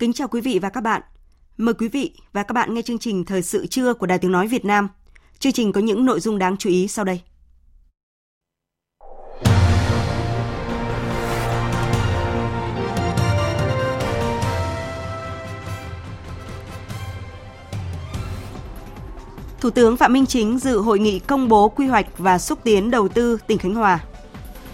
Kính chào quý vị và các bạn. Mời quý vị và các bạn nghe chương trình Thời sự trưa của Đài Tiếng Nói Việt Nam. Chương trình có những nội dung đáng chú ý sau đây. Thủ tướng Phạm Minh Chính dự hội nghị công bố quy hoạch và xúc tiến đầu tư tỉnh Khánh Hòa.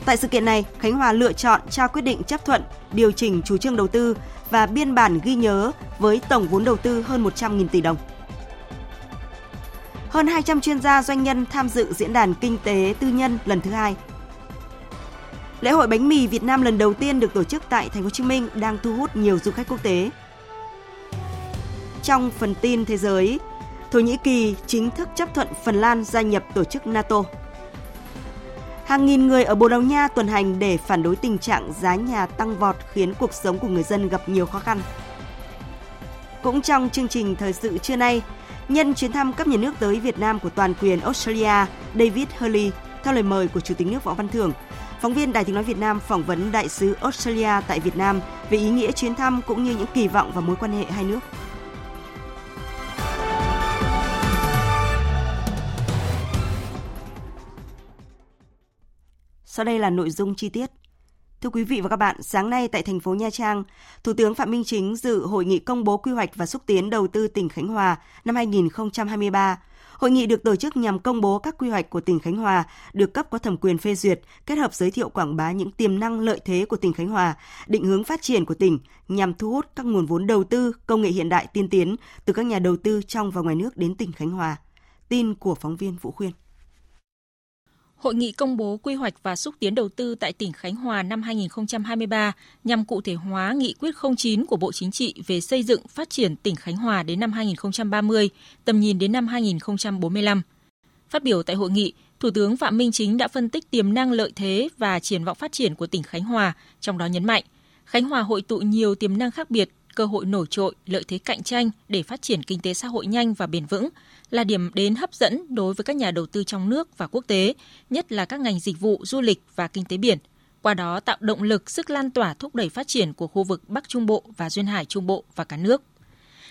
Tại sự kiện này, Khánh Hòa lựa chọn trao quyết định chấp thuận điều chỉnh chủ trương đầu tư và biên bản ghi nhớ với tổng vốn đầu tư hơn 100.000 tỷ đồng. Hơn 200 chuyên gia doanh nhân tham dự diễn đàn kinh tế tư nhân lần thứ hai. Lễ hội bánh mì Việt Nam lần đầu tiên được tổ chức tại Thành phố Hồ Chí Minh đang thu hút nhiều du khách quốc tế. Trong phần tin thế giới, Thổ Nhĩ Kỳ chính thức chấp thuận Phần Lan gia nhập tổ chức NATO. Hàng nghìn người ở Bồ Đào Nha tuần hành để phản đối tình trạng giá nhà tăng vọt khiến cuộc sống của người dân gặp nhiều khó khăn. Cũng trong chương trình thời sự trưa nay, nhân chuyến thăm cấp nhà nước tới Việt Nam của toàn quyền Australia David Hurley theo lời mời của Chủ tịch nước Võ Văn Thưởng, phóng viên Đài Tiếng nói Việt Nam phỏng vấn đại sứ Australia tại Việt Nam về ý nghĩa chuyến thăm cũng như những kỳ vọng và mối quan hệ hai nước. Sau đây là nội dung chi tiết. Thưa quý vị và các bạn, sáng nay tại thành phố Nha Trang, Thủ tướng Phạm Minh Chính dự hội nghị công bố quy hoạch và xúc tiến đầu tư tỉnh Khánh Hòa năm 2023. Hội nghị được tổ chức nhằm công bố các quy hoạch của tỉnh Khánh Hòa được cấp có thẩm quyền phê duyệt, kết hợp giới thiệu quảng bá những tiềm năng lợi thế của tỉnh Khánh Hòa, định hướng phát triển của tỉnh nhằm thu hút các nguồn vốn đầu tư công nghệ hiện đại tiên tiến từ các nhà đầu tư trong và ngoài nước đến tỉnh Khánh Hòa. Tin của phóng viên Vũ Khuyên. Hội nghị công bố quy hoạch và xúc tiến đầu tư tại tỉnh Khánh Hòa năm 2023 nhằm cụ thể hóa nghị quyết 09 của Bộ Chính trị về xây dựng phát triển tỉnh Khánh Hòa đến năm 2030, tầm nhìn đến năm 2045. Phát biểu tại hội nghị, Thủ tướng Phạm Minh Chính đã phân tích tiềm năng lợi thế và triển vọng phát triển của tỉnh Khánh Hòa, trong đó nhấn mạnh Khánh Hòa hội tụ nhiều tiềm năng khác biệt, cơ hội nổi trội, lợi thế cạnh tranh để phát triển kinh tế xã hội nhanh và bền vững, là điểm đến hấp dẫn đối với các nhà đầu tư trong nước và quốc tế, nhất là các ngành dịch vụ, du lịch và kinh tế biển. Qua đó tạo động lực, sức lan tỏa thúc đẩy phát triển của khu vực Bắc Trung Bộ và Duyên Hải Trung Bộ và cả nước.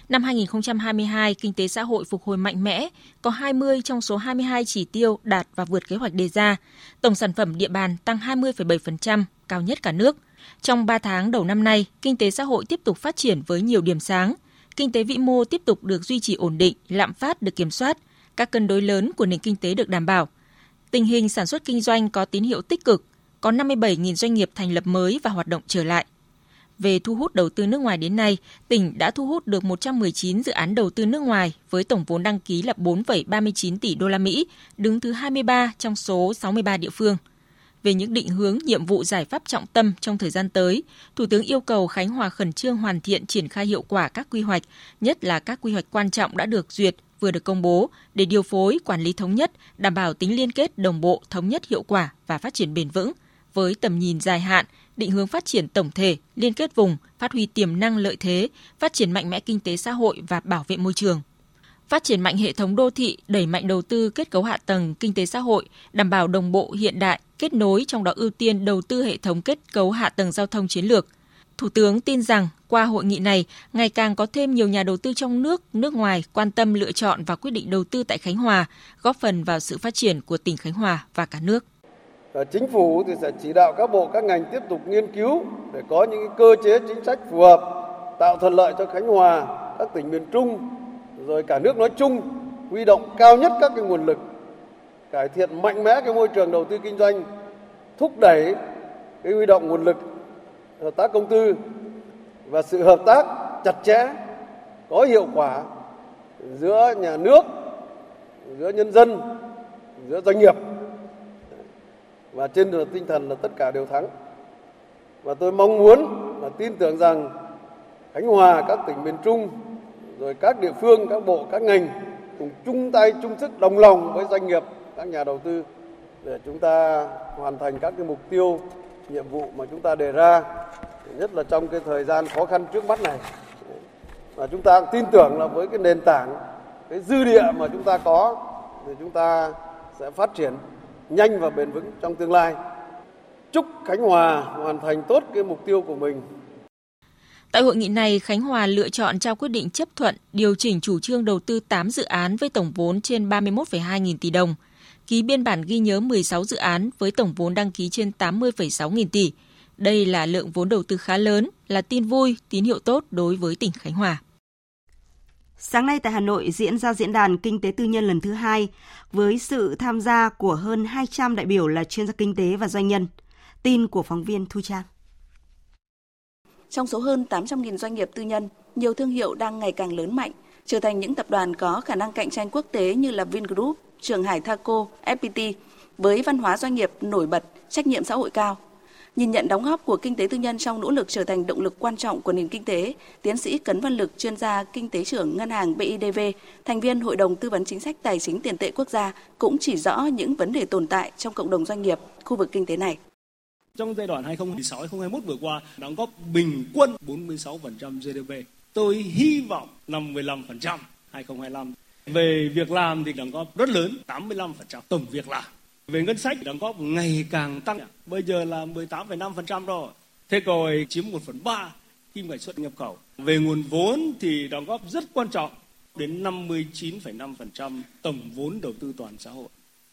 Năm 2022, kinh tế xã hội phục hồi mạnh mẽ, có 20 trong số 22 chỉ tiêu đạt và vượt kế hoạch đề ra. Tổng sản phẩm địa bàn tăng 20,7%, cao nhất cả nước. Trong 3 tháng đầu năm nay, kinh tế xã hội tiếp tục phát triển với nhiều điểm sáng. Kinh tế vĩ mô tiếp tục được duy trì ổn định, lạm phát được kiểm soát, các cân đối lớn của nền kinh tế được đảm bảo. Tình hình sản xuất kinh doanh có tín hiệu tích cực, có 57.000 doanh nghiệp thành lập mới và hoạt động trở lại. Về thu hút đầu tư nước ngoài đến nay, tỉnh đã thu hút được 119 dự án đầu tư nước ngoài với tổng vốn đăng ký là 4,39 tỷ đô la Mỹ, đứng thứ 23 trong số 63 địa phương về những định hướng, nhiệm vụ giải pháp trọng tâm trong thời gian tới, Thủ tướng yêu cầu Khánh Hòa khẩn trương hoàn thiện triển khai hiệu quả các quy hoạch, nhất là các quy hoạch quan trọng đã được duyệt, vừa được công bố để điều phối, quản lý thống nhất, đảm bảo tính liên kết đồng bộ, thống nhất hiệu quả và phát triển bền vững. Với tầm nhìn dài hạn, định hướng phát triển tổng thể, liên kết vùng, phát huy tiềm năng lợi thế, phát triển mạnh mẽ kinh tế xã hội và bảo vệ môi trường phát triển mạnh hệ thống đô thị, đẩy mạnh đầu tư kết cấu hạ tầng kinh tế xã hội, đảm bảo đồng bộ hiện đại, kết nối trong đó ưu tiên đầu tư hệ thống kết cấu hạ tầng giao thông chiến lược. Thủ tướng tin rằng qua hội nghị này, ngày càng có thêm nhiều nhà đầu tư trong nước, nước ngoài quan tâm lựa chọn và quyết định đầu tư tại Khánh Hòa, góp phần vào sự phát triển của tỉnh Khánh Hòa và cả nước. Chính phủ thì sẽ chỉ đạo các bộ các ngành tiếp tục nghiên cứu để có những cơ chế chính sách phù hợp, tạo thuận lợi cho Khánh Hòa, các tỉnh miền Trung, rồi cả nước nói chung, huy động cao nhất các cái nguồn lực, cải thiện mạnh mẽ cái môi trường đầu tư kinh doanh, thúc đẩy cái huy động nguồn lực, hợp tác công tư và sự hợp tác chặt chẽ, có hiệu quả giữa nhà nước, giữa nhân dân, giữa doanh nghiệp. Và trên tinh thần là tất cả đều thắng. Và tôi mong muốn và tin tưởng rằng Khánh Hòa, các tỉnh miền Trung rồi các địa phương, các bộ, các ngành cùng chung tay, chung sức, đồng lòng với doanh nghiệp, các nhà đầu tư để chúng ta hoàn thành các cái mục tiêu, nhiệm vụ mà chúng ta đề ra. Nhất là trong cái thời gian khó khăn trước mắt này. Và chúng ta tin tưởng là với cái nền tảng, cái dư địa mà chúng ta có thì chúng ta sẽ phát triển nhanh và bền vững trong tương lai. Chúc Khánh Hòa hoàn thành tốt cái mục tiêu của mình. Tại hội nghị này, Khánh Hòa lựa chọn trao quyết định chấp thuận điều chỉnh chủ trương đầu tư 8 dự án với tổng vốn trên 31,2 nghìn tỷ đồng, ký biên bản ghi nhớ 16 dự án với tổng vốn đăng ký trên 80,6 nghìn tỷ. Đây là lượng vốn đầu tư khá lớn, là tin vui, tín hiệu tốt đối với tỉnh Khánh Hòa. Sáng nay tại Hà Nội diễn ra diễn đàn kinh tế tư nhân lần thứ hai với sự tham gia của hơn 200 đại biểu là chuyên gia kinh tế và doanh nhân. Tin của phóng viên Thu Trang. Trong số hơn 800.000 doanh nghiệp tư nhân, nhiều thương hiệu đang ngày càng lớn mạnh, trở thành những tập đoàn có khả năng cạnh tranh quốc tế như là Vingroup, Trường Hải Thaco, FPT, với văn hóa doanh nghiệp nổi bật, trách nhiệm xã hội cao. Nhìn nhận đóng góp của kinh tế tư nhân trong nỗ lực trở thành động lực quan trọng của nền kinh tế, tiến sĩ Cấn Văn Lực, chuyên gia kinh tế trưởng Ngân hàng BIDV, thành viên Hội đồng Tư vấn Chính sách Tài chính Tiền tệ Quốc gia cũng chỉ rõ những vấn đề tồn tại trong cộng đồng doanh nghiệp, khu vực kinh tế này. Trong giai đoạn 2016-2021 vừa qua, đóng góp bình quân 46% GDP. Tôi hy vọng 55% 2025. Về việc làm thì đóng góp rất lớn, 85% tổng việc làm. Về ngân sách đóng góp ngày càng tăng, bây giờ là 18,5% rồi. Thế rồi chiếm 1 phần 3 kim ngạch xuất nhập khẩu. Về nguồn vốn thì đóng góp rất quan trọng đến 59,5% tổng vốn đầu tư toàn xã hội.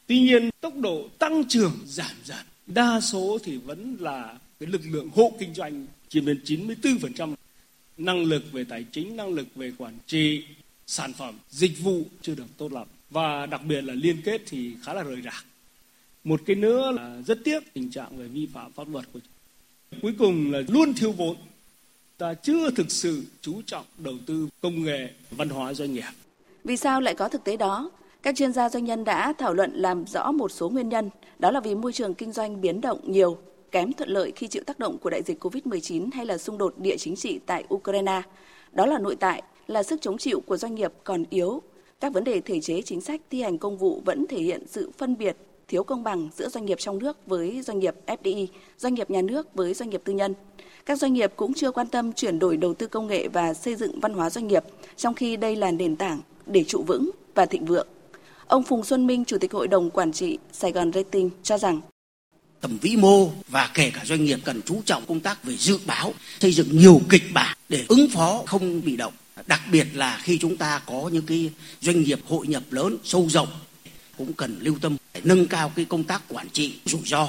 Tuy nhiên, tốc độ tăng trưởng giảm dần đa số thì vẫn là cái lực lượng hộ kinh doanh chiếm đến 94%. Năng lực về tài chính, năng lực về quản trị, sản phẩm, dịch vụ chưa được tốt lắm. Và đặc biệt là liên kết thì khá là rời rạc. Một cái nữa là rất tiếc tình trạng về vi phạm pháp luật của Cuối cùng là luôn thiếu vốn. Ta chưa thực sự chú trọng đầu tư công nghệ, văn hóa doanh nghiệp. Vì sao lại có thực tế đó? Các chuyên gia doanh nhân đã thảo luận làm rõ một số nguyên nhân, đó là vì môi trường kinh doanh biến động nhiều, kém thuận lợi khi chịu tác động của đại dịch COVID-19 hay là xung đột địa chính trị tại Ukraine. Đó là nội tại, là sức chống chịu của doanh nghiệp còn yếu. Các vấn đề thể chế chính sách thi hành công vụ vẫn thể hiện sự phân biệt, thiếu công bằng giữa doanh nghiệp trong nước với doanh nghiệp FDI, doanh nghiệp nhà nước với doanh nghiệp tư nhân. Các doanh nghiệp cũng chưa quan tâm chuyển đổi đầu tư công nghệ và xây dựng văn hóa doanh nghiệp, trong khi đây là nền tảng để trụ vững và thịnh vượng. Ông Phùng Xuân Minh, Chủ tịch Hội đồng Quản trị Sài Gòn Rating cho rằng tầm vĩ mô và kể cả doanh nghiệp cần chú trọng công tác về dự báo, xây dựng nhiều kịch bản để ứng phó không bị động. Đặc biệt là khi chúng ta có những cái doanh nghiệp hội nhập lớn, sâu rộng cũng cần lưu tâm để nâng cao cái công tác quản trị rủi ro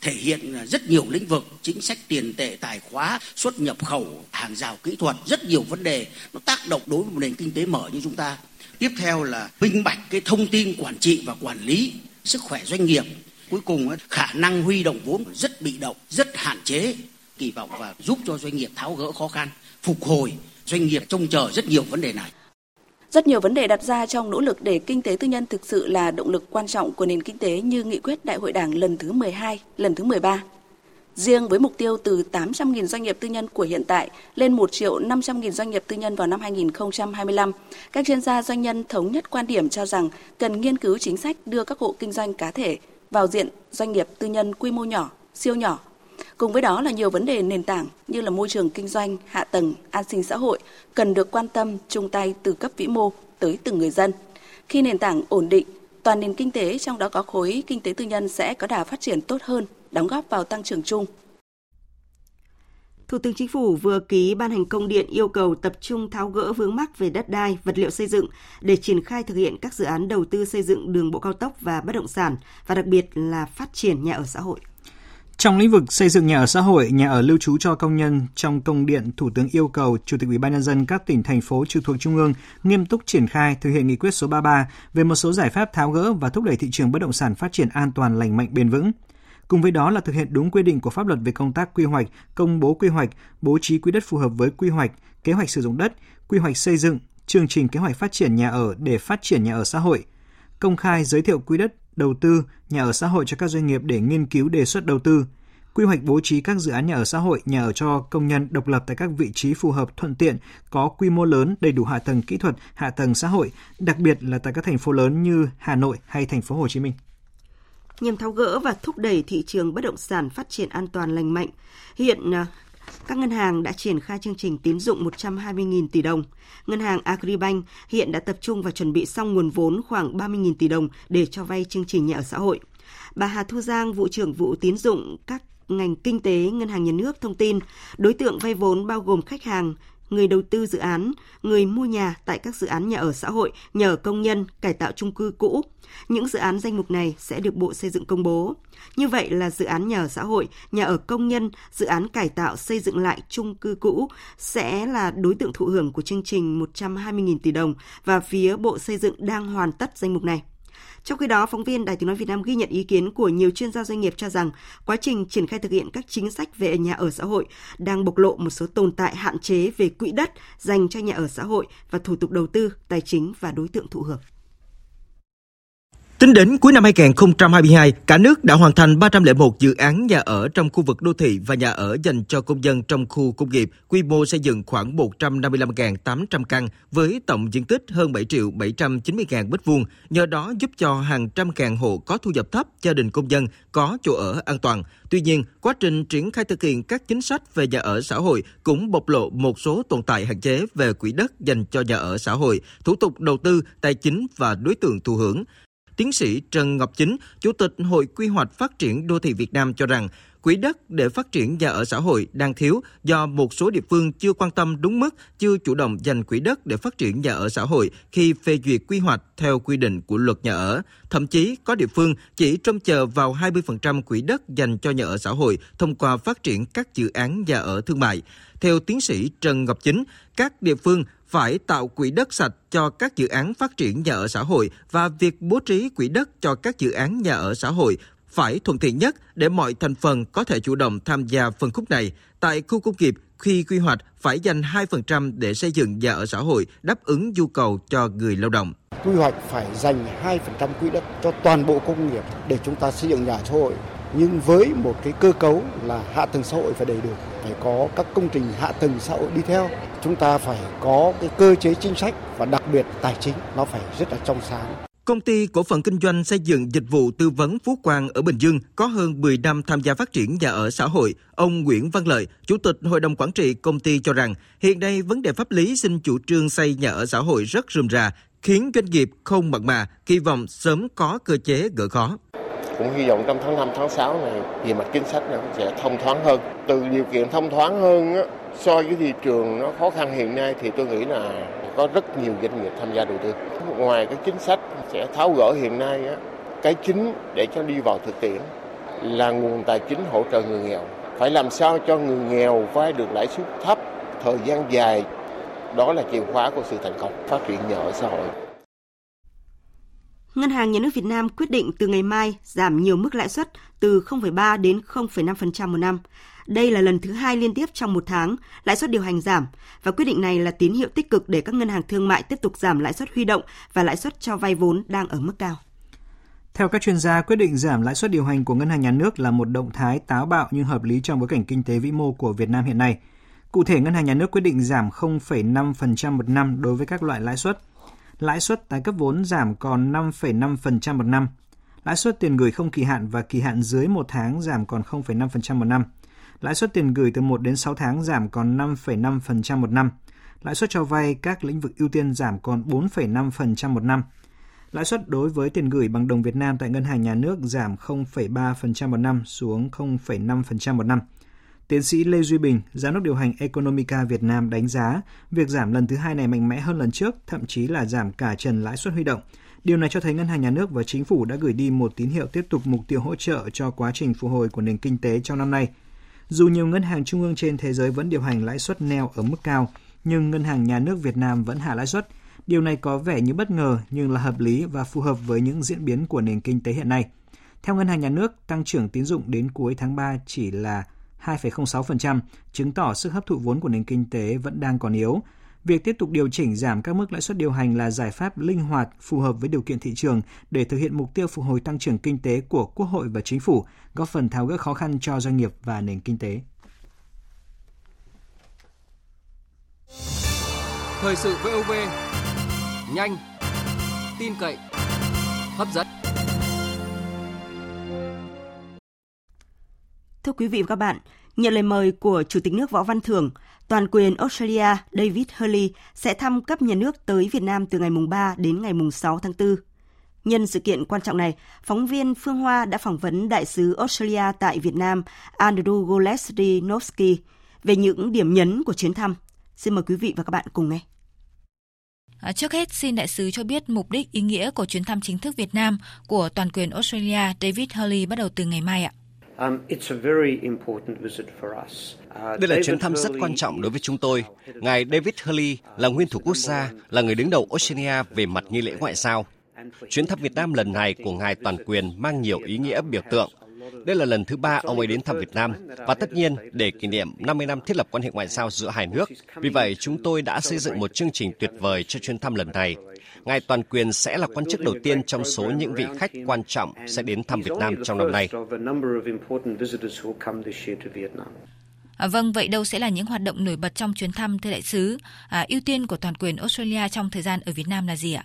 thể hiện rất nhiều lĩnh vực chính sách tiền tệ tài khóa xuất nhập khẩu hàng rào kỹ thuật rất nhiều vấn đề nó tác động đối với một nền kinh tế mở như chúng ta tiếp theo là minh bạch cái thông tin quản trị và quản lý sức khỏe doanh nghiệp. Cuối cùng khả năng huy động vốn rất bị động rất hạn chế kỳ vọng và giúp cho doanh nghiệp tháo gỡ khó khăn phục hồi. Doanh nghiệp trông chờ rất nhiều vấn đề này. Rất nhiều vấn đề đặt ra trong nỗ lực để kinh tế tư nhân thực sự là động lực quan trọng của nền kinh tế như nghị quyết Đại hội Đảng lần thứ 12, lần thứ 13. Riêng với mục tiêu từ 800.000 doanh nghiệp tư nhân của hiện tại lên 1 triệu 500.000 doanh nghiệp tư nhân vào năm 2025, các chuyên gia doanh nhân thống nhất quan điểm cho rằng cần nghiên cứu chính sách đưa các hộ kinh doanh cá thể vào diện doanh nghiệp tư nhân quy mô nhỏ, siêu nhỏ. Cùng với đó là nhiều vấn đề nền tảng như là môi trường kinh doanh, hạ tầng, an sinh xã hội cần được quan tâm chung tay từ cấp vĩ mô tới từng người dân. Khi nền tảng ổn định, toàn nền kinh tế trong đó có khối kinh tế tư nhân sẽ có đà phát triển tốt hơn, đóng góp vào tăng trưởng chung. Thủ tướng Chính phủ vừa ký ban hành công điện yêu cầu tập trung tháo gỡ vướng mắc về đất đai, vật liệu xây dựng để triển khai thực hiện các dự án đầu tư xây dựng đường bộ cao tốc và bất động sản và đặc biệt là phát triển nhà ở xã hội. Trong lĩnh vực xây dựng nhà ở xã hội, nhà ở lưu trú cho công nhân, trong công điện, Thủ tướng yêu cầu Chủ tịch Ủy ban nhân dân các tỉnh thành phố trực thuộc trung ương nghiêm túc triển khai thực hiện nghị quyết số 33 về một số giải pháp tháo gỡ và thúc đẩy thị trường bất động sản phát triển an toàn, lành mạnh, bền vững. Cùng với đó là thực hiện đúng quy định của pháp luật về công tác quy hoạch, công bố quy hoạch, bố trí quỹ đất phù hợp với quy hoạch, kế hoạch sử dụng đất, quy hoạch xây dựng, chương trình kế hoạch phát triển nhà ở để phát triển nhà ở xã hội, công khai giới thiệu quỹ đất đầu tư nhà ở xã hội cho các doanh nghiệp để nghiên cứu đề xuất đầu tư, quy hoạch bố trí các dự án nhà ở xã hội, nhà ở cho công nhân độc lập tại các vị trí phù hợp thuận tiện, có quy mô lớn, đầy đủ hạ tầng kỹ thuật, hạ tầng xã hội, đặc biệt là tại các thành phố lớn như Hà Nội hay thành phố Hồ Chí Minh nhằm tháo gỡ và thúc đẩy thị trường bất động sản phát triển an toàn lành mạnh. Hiện à, các ngân hàng đã triển khai chương trình tín dụng 120.000 tỷ đồng. Ngân hàng Agribank hiện đã tập trung và chuẩn bị xong nguồn vốn khoảng 30.000 tỷ đồng để cho vay chương trình nhà ở xã hội. Bà Hà Thu Giang, vụ trưởng vụ tín dụng các ngành kinh tế Ngân hàng Nhà nước thông tin, đối tượng vay vốn bao gồm khách hàng, người đầu tư dự án, người mua nhà tại các dự án nhà ở xã hội, nhà ở công nhân, cải tạo chung cư cũ. Những dự án danh mục này sẽ được Bộ Xây dựng công bố. Như vậy là dự án nhà ở xã hội, nhà ở công nhân, dự án cải tạo xây dựng lại chung cư cũ sẽ là đối tượng thụ hưởng của chương trình 120.000 tỷ đồng và phía Bộ Xây dựng đang hoàn tất danh mục này. Trong khi đó, phóng viên Đài Tiếng Nói Việt Nam ghi nhận ý kiến của nhiều chuyên gia doanh nghiệp cho rằng quá trình triển khai thực hiện các chính sách về nhà ở xã hội đang bộc lộ một số tồn tại hạn chế về quỹ đất dành cho nhà ở xã hội và thủ tục đầu tư, tài chính và đối tượng thụ hưởng. Tính đến cuối năm 2022, cả nước đã hoàn thành 301 dự án nhà ở trong khu vực đô thị và nhà ở dành cho công dân trong khu công nghiệp, quy mô xây dựng khoảng 155.800 căn với tổng diện tích hơn 7 triệu 790 ngàn mét vuông. Nhờ đó giúp cho hàng trăm ngàn hộ có thu nhập thấp, gia đình công dân có chỗ ở an toàn. Tuy nhiên, quá trình triển khai thực hiện các chính sách về nhà ở xã hội cũng bộc lộ một số tồn tại hạn chế về quỹ đất dành cho nhà ở xã hội, thủ tục đầu tư, tài chính và đối tượng thụ hưởng. Tiến sĩ Trần Ngọc Chính, Chủ tịch Hội Quy hoạch Phát triển Đô thị Việt Nam cho rằng, quỹ đất để phát triển nhà ở xã hội đang thiếu do một số địa phương chưa quan tâm đúng mức, chưa chủ động dành quỹ đất để phát triển nhà ở xã hội khi phê duyệt quy hoạch theo quy định của luật nhà ở. Thậm chí có địa phương chỉ trông chờ vào 20% quỹ đất dành cho nhà ở xã hội thông qua phát triển các dự án nhà ở thương mại. Theo tiến sĩ Trần Ngọc Chính, các địa phương phải tạo quỹ đất sạch cho các dự án phát triển nhà ở xã hội và việc bố trí quỹ đất cho các dự án nhà ở xã hội phải thuận tiện nhất để mọi thành phần có thể chủ động tham gia phân khúc này. Tại khu công nghiệp, khi quy hoạch phải dành 2% để xây dựng nhà ở xã hội đáp ứng nhu cầu cho người lao động. Quy hoạch phải dành 2% quỹ đất cho toàn bộ công nghiệp để chúng ta xây dựng nhà xã hội nhưng với một cái cơ cấu là hạ tầng xã hội phải đầy đủ phải có các công trình hạ tầng xã hội đi theo. Chúng ta phải có cái cơ chế chính sách và đặc biệt tài chính nó phải rất là trong sáng. Công ty cổ phần kinh doanh xây dựng dịch vụ tư vấn Phú Quang ở Bình Dương có hơn 10 năm tham gia phát triển nhà ở xã hội. Ông Nguyễn Văn Lợi, Chủ tịch Hội đồng Quản trị công ty cho rằng hiện nay vấn đề pháp lý xin chủ trương xây nhà ở xã hội rất rườm rà, khiến doanh nghiệp không mặn mà, kỳ vọng sớm có cơ chế gỡ khó cũng hy vọng trong tháng 5, tháng 6 này về mặt chính sách nó sẽ thông thoáng hơn. Từ điều kiện thông thoáng hơn á, so với thị trường nó khó khăn hiện nay thì tôi nghĩ là có rất nhiều doanh nghiệp tham gia đầu tư. Ngoài cái chính sách sẽ tháo gỡ hiện nay á, cái chính để cho đi vào thực tiễn là nguồn tài chính hỗ trợ người nghèo. Phải làm sao cho người nghèo vay được lãi suất thấp thời gian dài đó là chìa khóa của sự thành công phát triển nhà ở xã hội. Ngân hàng Nhà nước Việt Nam quyết định từ ngày mai giảm nhiều mức lãi suất từ 0,3 đến 0,5% một năm. Đây là lần thứ hai liên tiếp trong một tháng lãi suất điều hành giảm và quyết định này là tín hiệu tích cực để các ngân hàng thương mại tiếp tục giảm lãi suất huy động và lãi suất cho vay vốn đang ở mức cao. Theo các chuyên gia, quyết định giảm lãi suất điều hành của Ngân hàng Nhà nước là một động thái táo bạo nhưng hợp lý trong bối cảnh kinh tế vĩ mô của Việt Nam hiện nay. Cụ thể, Ngân hàng Nhà nước quyết định giảm 0,5% một năm đối với các loại lãi suất lãi suất tái cấp vốn giảm còn 5,5% một năm. Lãi suất tiền gửi không kỳ hạn và kỳ hạn dưới một tháng giảm còn 0,5% một năm. Lãi suất tiền gửi từ 1 đến 6 tháng giảm còn 5,5% một năm. Lãi suất cho vay các lĩnh vực ưu tiên giảm còn 4,5% một năm. Lãi suất đối với tiền gửi bằng đồng Việt Nam tại ngân hàng nhà nước giảm 0,3% một năm xuống 0,5% một năm. Tiến sĩ Lê Duy Bình, giám đốc điều hành Economica Việt Nam đánh giá việc giảm lần thứ hai này mạnh mẽ hơn lần trước, thậm chí là giảm cả trần lãi suất huy động. Điều này cho thấy ngân hàng nhà nước và chính phủ đã gửi đi một tín hiệu tiếp tục mục tiêu hỗ trợ cho quá trình phục hồi của nền kinh tế trong năm nay. Dù nhiều ngân hàng trung ương trên thế giới vẫn điều hành lãi suất neo ở mức cao, nhưng ngân hàng nhà nước Việt Nam vẫn hạ lãi suất. Điều này có vẻ như bất ngờ nhưng là hợp lý và phù hợp với những diễn biến của nền kinh tế hiện nay. Theo Ngân hàng Nhà nước, tăng trưởng tín dụng đến cuối tháng 3 chỉ là 2,06%, chứng tỏ sức hấp thụ vốn của nền kinh tế vẫn đang còn yếu. Việc tiếp tục điều chỉnh giảm các mức lãi suất điều hành là giải pháp linh hoạt, phù hợp với điều kiện thị trường để thực hiện mục tiêu phục hồi tăng trưởng kinh tế của Quốc hội và Chính phủ, góp phần tháo gỡ khó khăn cho doanh nghiệp và nền kinh tế. Thời sự VOV, nhanh, tin cậy, hấp dẫn. Thưa quý vị và các bạn, nhận lời mời của Chủ tịch nước Võ Văn Thưởng, toàn quyền Australia David Hurley sẽ thăm cấp nhà nước tới Việt Nam từ ngày mùng 3 đến ngày mùng 6 tháng 4. Nhân sự kiện quan trọng này, phóng viên Phương Hoa đã phỏng vấn đại sứ Australia tại Việt Nam Andrew Golesdinovsky về những điểm nhấn của chuyến thăm. Xin mời quý vị và các bạn cùng nghe. À, trước hết, xin đại sứ cho biết mục đích ý nghĩa của chuyến thăm chính thức Việt Nam của toàn quyền Australia David Hurley bắt đầu từ ngày mai ạ. Um, uh, Đây là chuyến thăm rất quan trọng đối với chúng tôi. Ngài David Hurley là nguyên thủ quốc gia, là người đứng đầu Australia về mặt nghi lễ ngoại giao. Chuyến thăm Việt Nam lần này của ngài toàn quyền mang nhiều ý nghĩa biểu tượng. Đây là lần thứ ba ông ấy đến thăm Việt Nam và tất nhiên để kỷ niệm 50 năm thiết lập quan hệ ngoại giao giữa hai nước. Vì vậy, chúng tôi đã xây dựng một chương trình tuyệt vời cho chuyến thăm lần này. Ngài Toàn Quyền sẽ là quan chức đầu tiên trong số những vị khách quan trọng sẽ đến thăm Việt Nam trong năm nay. À, vâng, vậy đâu sẽ là những hoạt động nổi bật trong chuyến thăm thưa đại sứ? À, ưu tiên của toàn quyền Australia trong thời gian ở Việt Nam là gì ạ?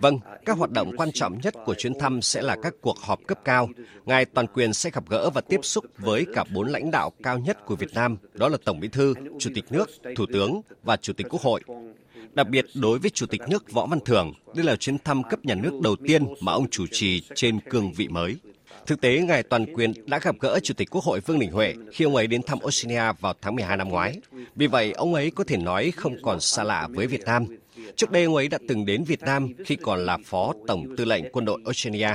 Vâng, các hoạt động quan trọng nhất của chuyến thăm sẽ là các cuộc họp cấp cao. Ngài toàn quyền sẽ gặp gỡ và tiếp xúc với cả bốn lãnh đạo cao nhất của Việt Nam, đó là Tổng Bí thư, Chủ tịch nước, Thủ tướng và Chủ tịch Quốc hội. Đặc biệt đối với Chủ tịch nước Võ Văn Thưởng, đây là chuyến thăm cấp nhà nước đầu tiên mà ông chủ trì trên cương vị mới. Thực tế, Ngài Toàn Quyền đã gặp gỡ Chủ tịch Quốc hội Vương Đình Huệ khi ông ấy đến thăm Australia vào tháng 12 năm ngoái. Vì vậy, ông ấy có thể nói không còn xa lạ với Việt Nam. Trước đây, ông ấy đã từng đến Việt Nam khi còn là Phó Tổng Tư lệnh Quân đội Australia.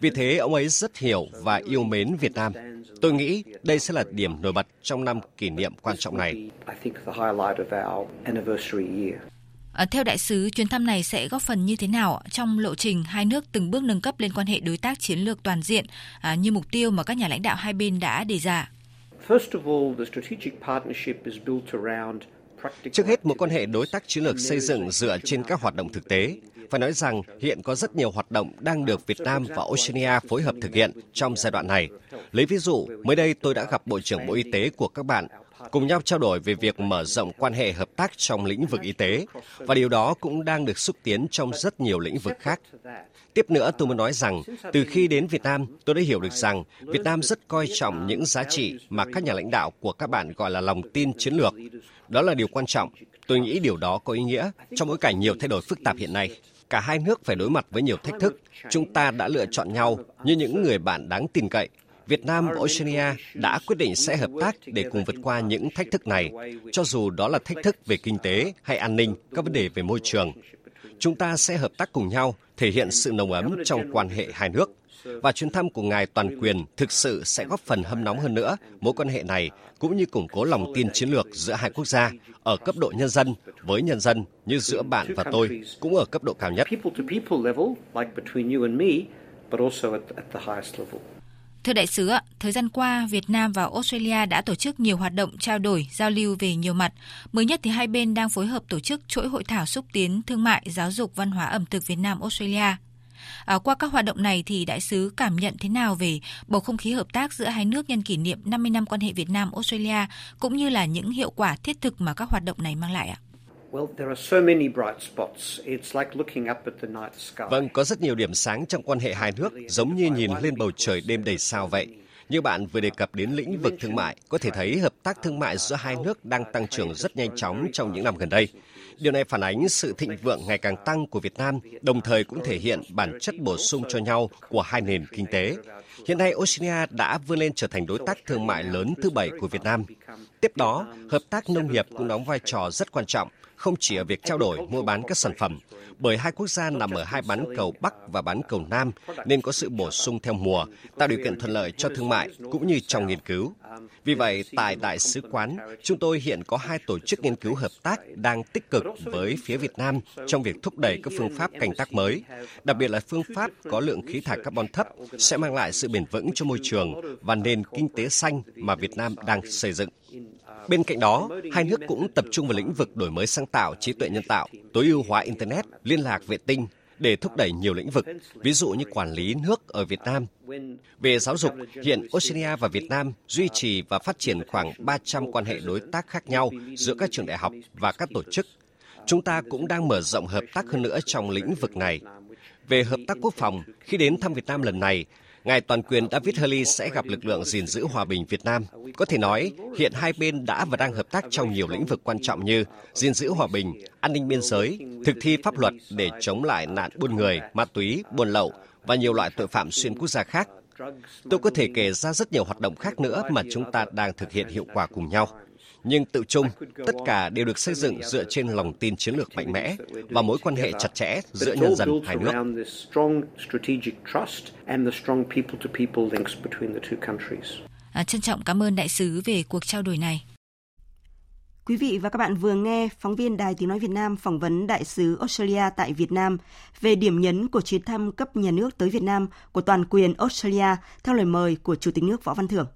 Vì thế, ông ấy rất hiểu và yêu mến Việt Nam. Tôi nghĩ đây sẽ là điểm nổi bật trong năm kỷ niệm quan trọng này. À, theo đại sứ, chuyến thăm này sẽ góp phần như thế nào trong lộ trình hai nước từng bước nâng cấp lên quan hệ đối tác chiến lược toàn diện à, như mục tiêu mà các nhà lãnh đạo hai bên đã đề ra? Trước hết, một quan hệ đối tác chiến lược xây dựng dựa trên các hoạt động thực tế. Phải nói rằng hiện có rất nhiều hoạt động đang được Việt Nam và Oceania phối hợp thực hiện trong giai đoạn này. Lấy ví dụ, mới đây tôi đã gặp Bộ trưởng Bộ Y tế của các bạn cùng nhau trao đổi về việc mở rộng quan hệ hợp tác trong lĩnh vực y tế và điều đó cũng đang được xúc tiến trong rất nhiều lĩnh vực khác. Tiếp nữa, tôi muốn nói rằng, từ khi đến Việt Nam, tôi đã hiểu được rằng Việt Nam rất coi trọng những giá trị mà các nhà lãnh đạo của các bạn gọi là lòng tin chiến lược. Đó là điều quan trọng. Tôi nghĩ điều đó có ý nghĩa trong bối cảnh nhiều thay đổi phức tạp hiện nay. Cả hai nước phải đối mặt với nhiều thách thức. Chúng ta đã lựa chọn nhau như những người bạn đáng tin cậy Việt Nam và Australia đã quyết định sẽ hợp tác để cùng vượt qua những thách thức này, cho dù đó là thách thức về kinh tế hay an ninh, các vấn đề về môi trường. Chúng ta sẽ hợp tác cùng nhau, thể hiện sự nồng ấm trong quan hệ hai nước. Và chuyến thăm của ngài toàn quyền thực sự sẽ góp phần hâm nóng hơn nữa mối quan hệ này, cũng như củng cố lòng tin chiến lược giữa hai quốc gia ở cấp độ nhân dân với nhân dân như giữa bạn và tôi, cũng ở cấp độ cao nhất. Thưa đại sứ, thời gian qua, Việt Nam và Australia đã tổ chức nhiều hoạt động trao đổi, giao lưu về nhiều mặt. Mới nhất thì hai bên đang phối hợp tổ chức chuỗi hội thảo xúc tiến thương mại, giáo dục, văn hóa ẩm thực Việt Nam Australia. À, qua các hoạt động này thì đại sứ cảm nhận thế nào về bầu không khí hợp tác giữa hai nước nhân kỷ niệm 50 năm quan hệ Việt Nam Australia cũng như là những hiệu quả thiết thực mà các hoạt động này mang lại ạ? Vâng, có rất nhiều điểm sáng trong quan hệ hai nước, giống như nhìn lên bầu trời đêm đầy sao vậy. Như bạn vừa đề cập đến lĩnh vực thương mại, có thể thấy hợp tác thương mại giữa hai nước đang tăng trưởng rất nhanh chóng trong những năm gần đây. Điều này phản ánh sự thịnh vượng ngày càng tăng của Việt Nam, đồng thời cũng thể hiện bản chất bổ sung cho nhau của hai nền kinh tế. Hiện nay, Oceania đã vươn lên trở thành đối tác thương mại lớn thứ bảy của Việt Nam. Tiếp đó, hợp tác nông nghiệp cũng đóng vai trò rất quan trọng không chỉ ở việc trao đổi mua bán các sản phẩm bởi hai quốc gia nằm ở hai bán cầu Bắc và bán cầu Nam nên có sự bổ sung theo mùa, tạo điều kiện thuận lợi cho thương mại cũng như trong nghiên cứu. Vì vậy, tại Đại sứ quán, chúng tôi hiện có hai tổ chức nghiên cứu hợp tác đang tích cực với phía Việt Nam trong việc thúc đẩy các phương pháp canh tác mới, đặc biệt là phương pháp có lượng khí thải carbon thấp sẽ mang lại sự bền vững cho môi trường và nền kinh tế xanh mà Việt Nam đang xây dựng. Bên cạnh đó, hai nước cũng tập trung vào lĩnh vực đổi mới sáng tạo trí tuệ nhân tạo, tối ưu hóa Internet, liên lạc vệ tinh để thúc đẩy nhiều lĩnh vực, ví dụ như quản lý nước ở Việt Nam. Về giáo dục, hiện Australia và Việt Nam duy trì và phát triển khoảng 300 quan hệ đối tác khác nhau giữa các trường đại học và các tổ chức. Chúng ta cũng đang mở rộng hợp tác hơn nữa trong lĩnh vực này. Về hợp tác quốc phòng, khi đến thăm Việt Nam lần này, Ngài toàn quyền David Hurley sẽ gặp lực lượng gìn giữ hòa bình Việt Nam. Có thể nói, hiện hai bên đã và đang hợp tác trong nhiều lĩnh vực quan trọng như gìn giữ hòa bình, an ninh biên giới, thực thi pháp luật để chống lại nạn buôn người, ma túy, buôn lậu và nhiều loại tội phạm xuyên quốc gia khác. Tôi có thể kể ra rất nhiều hoạt động khác nữa mà chúng ta đang thực hiện hiệu quả cùng nhau nhưng tự chung, tất cả đều được xây dựng dựa trên lòng tin chiến lược mạnh mẽ và mối quan hệ chặt chẽ giữa nhân dân hai nước. À, trân trọng cảm ơn đại sứ về cuộc trao đổi này. Quý vị và các bạn vừa nghe phóng viên Đài Tiếng Nói Việt Nam phỏng vấn đại sứ Australia tại Việt Nam về điểm nhấn của chuyến thăm cấp nhà nước tới Việt Nam của toàn quyền Australia theo lời mời của Chủ tịch nước Võ Văn Thưởng.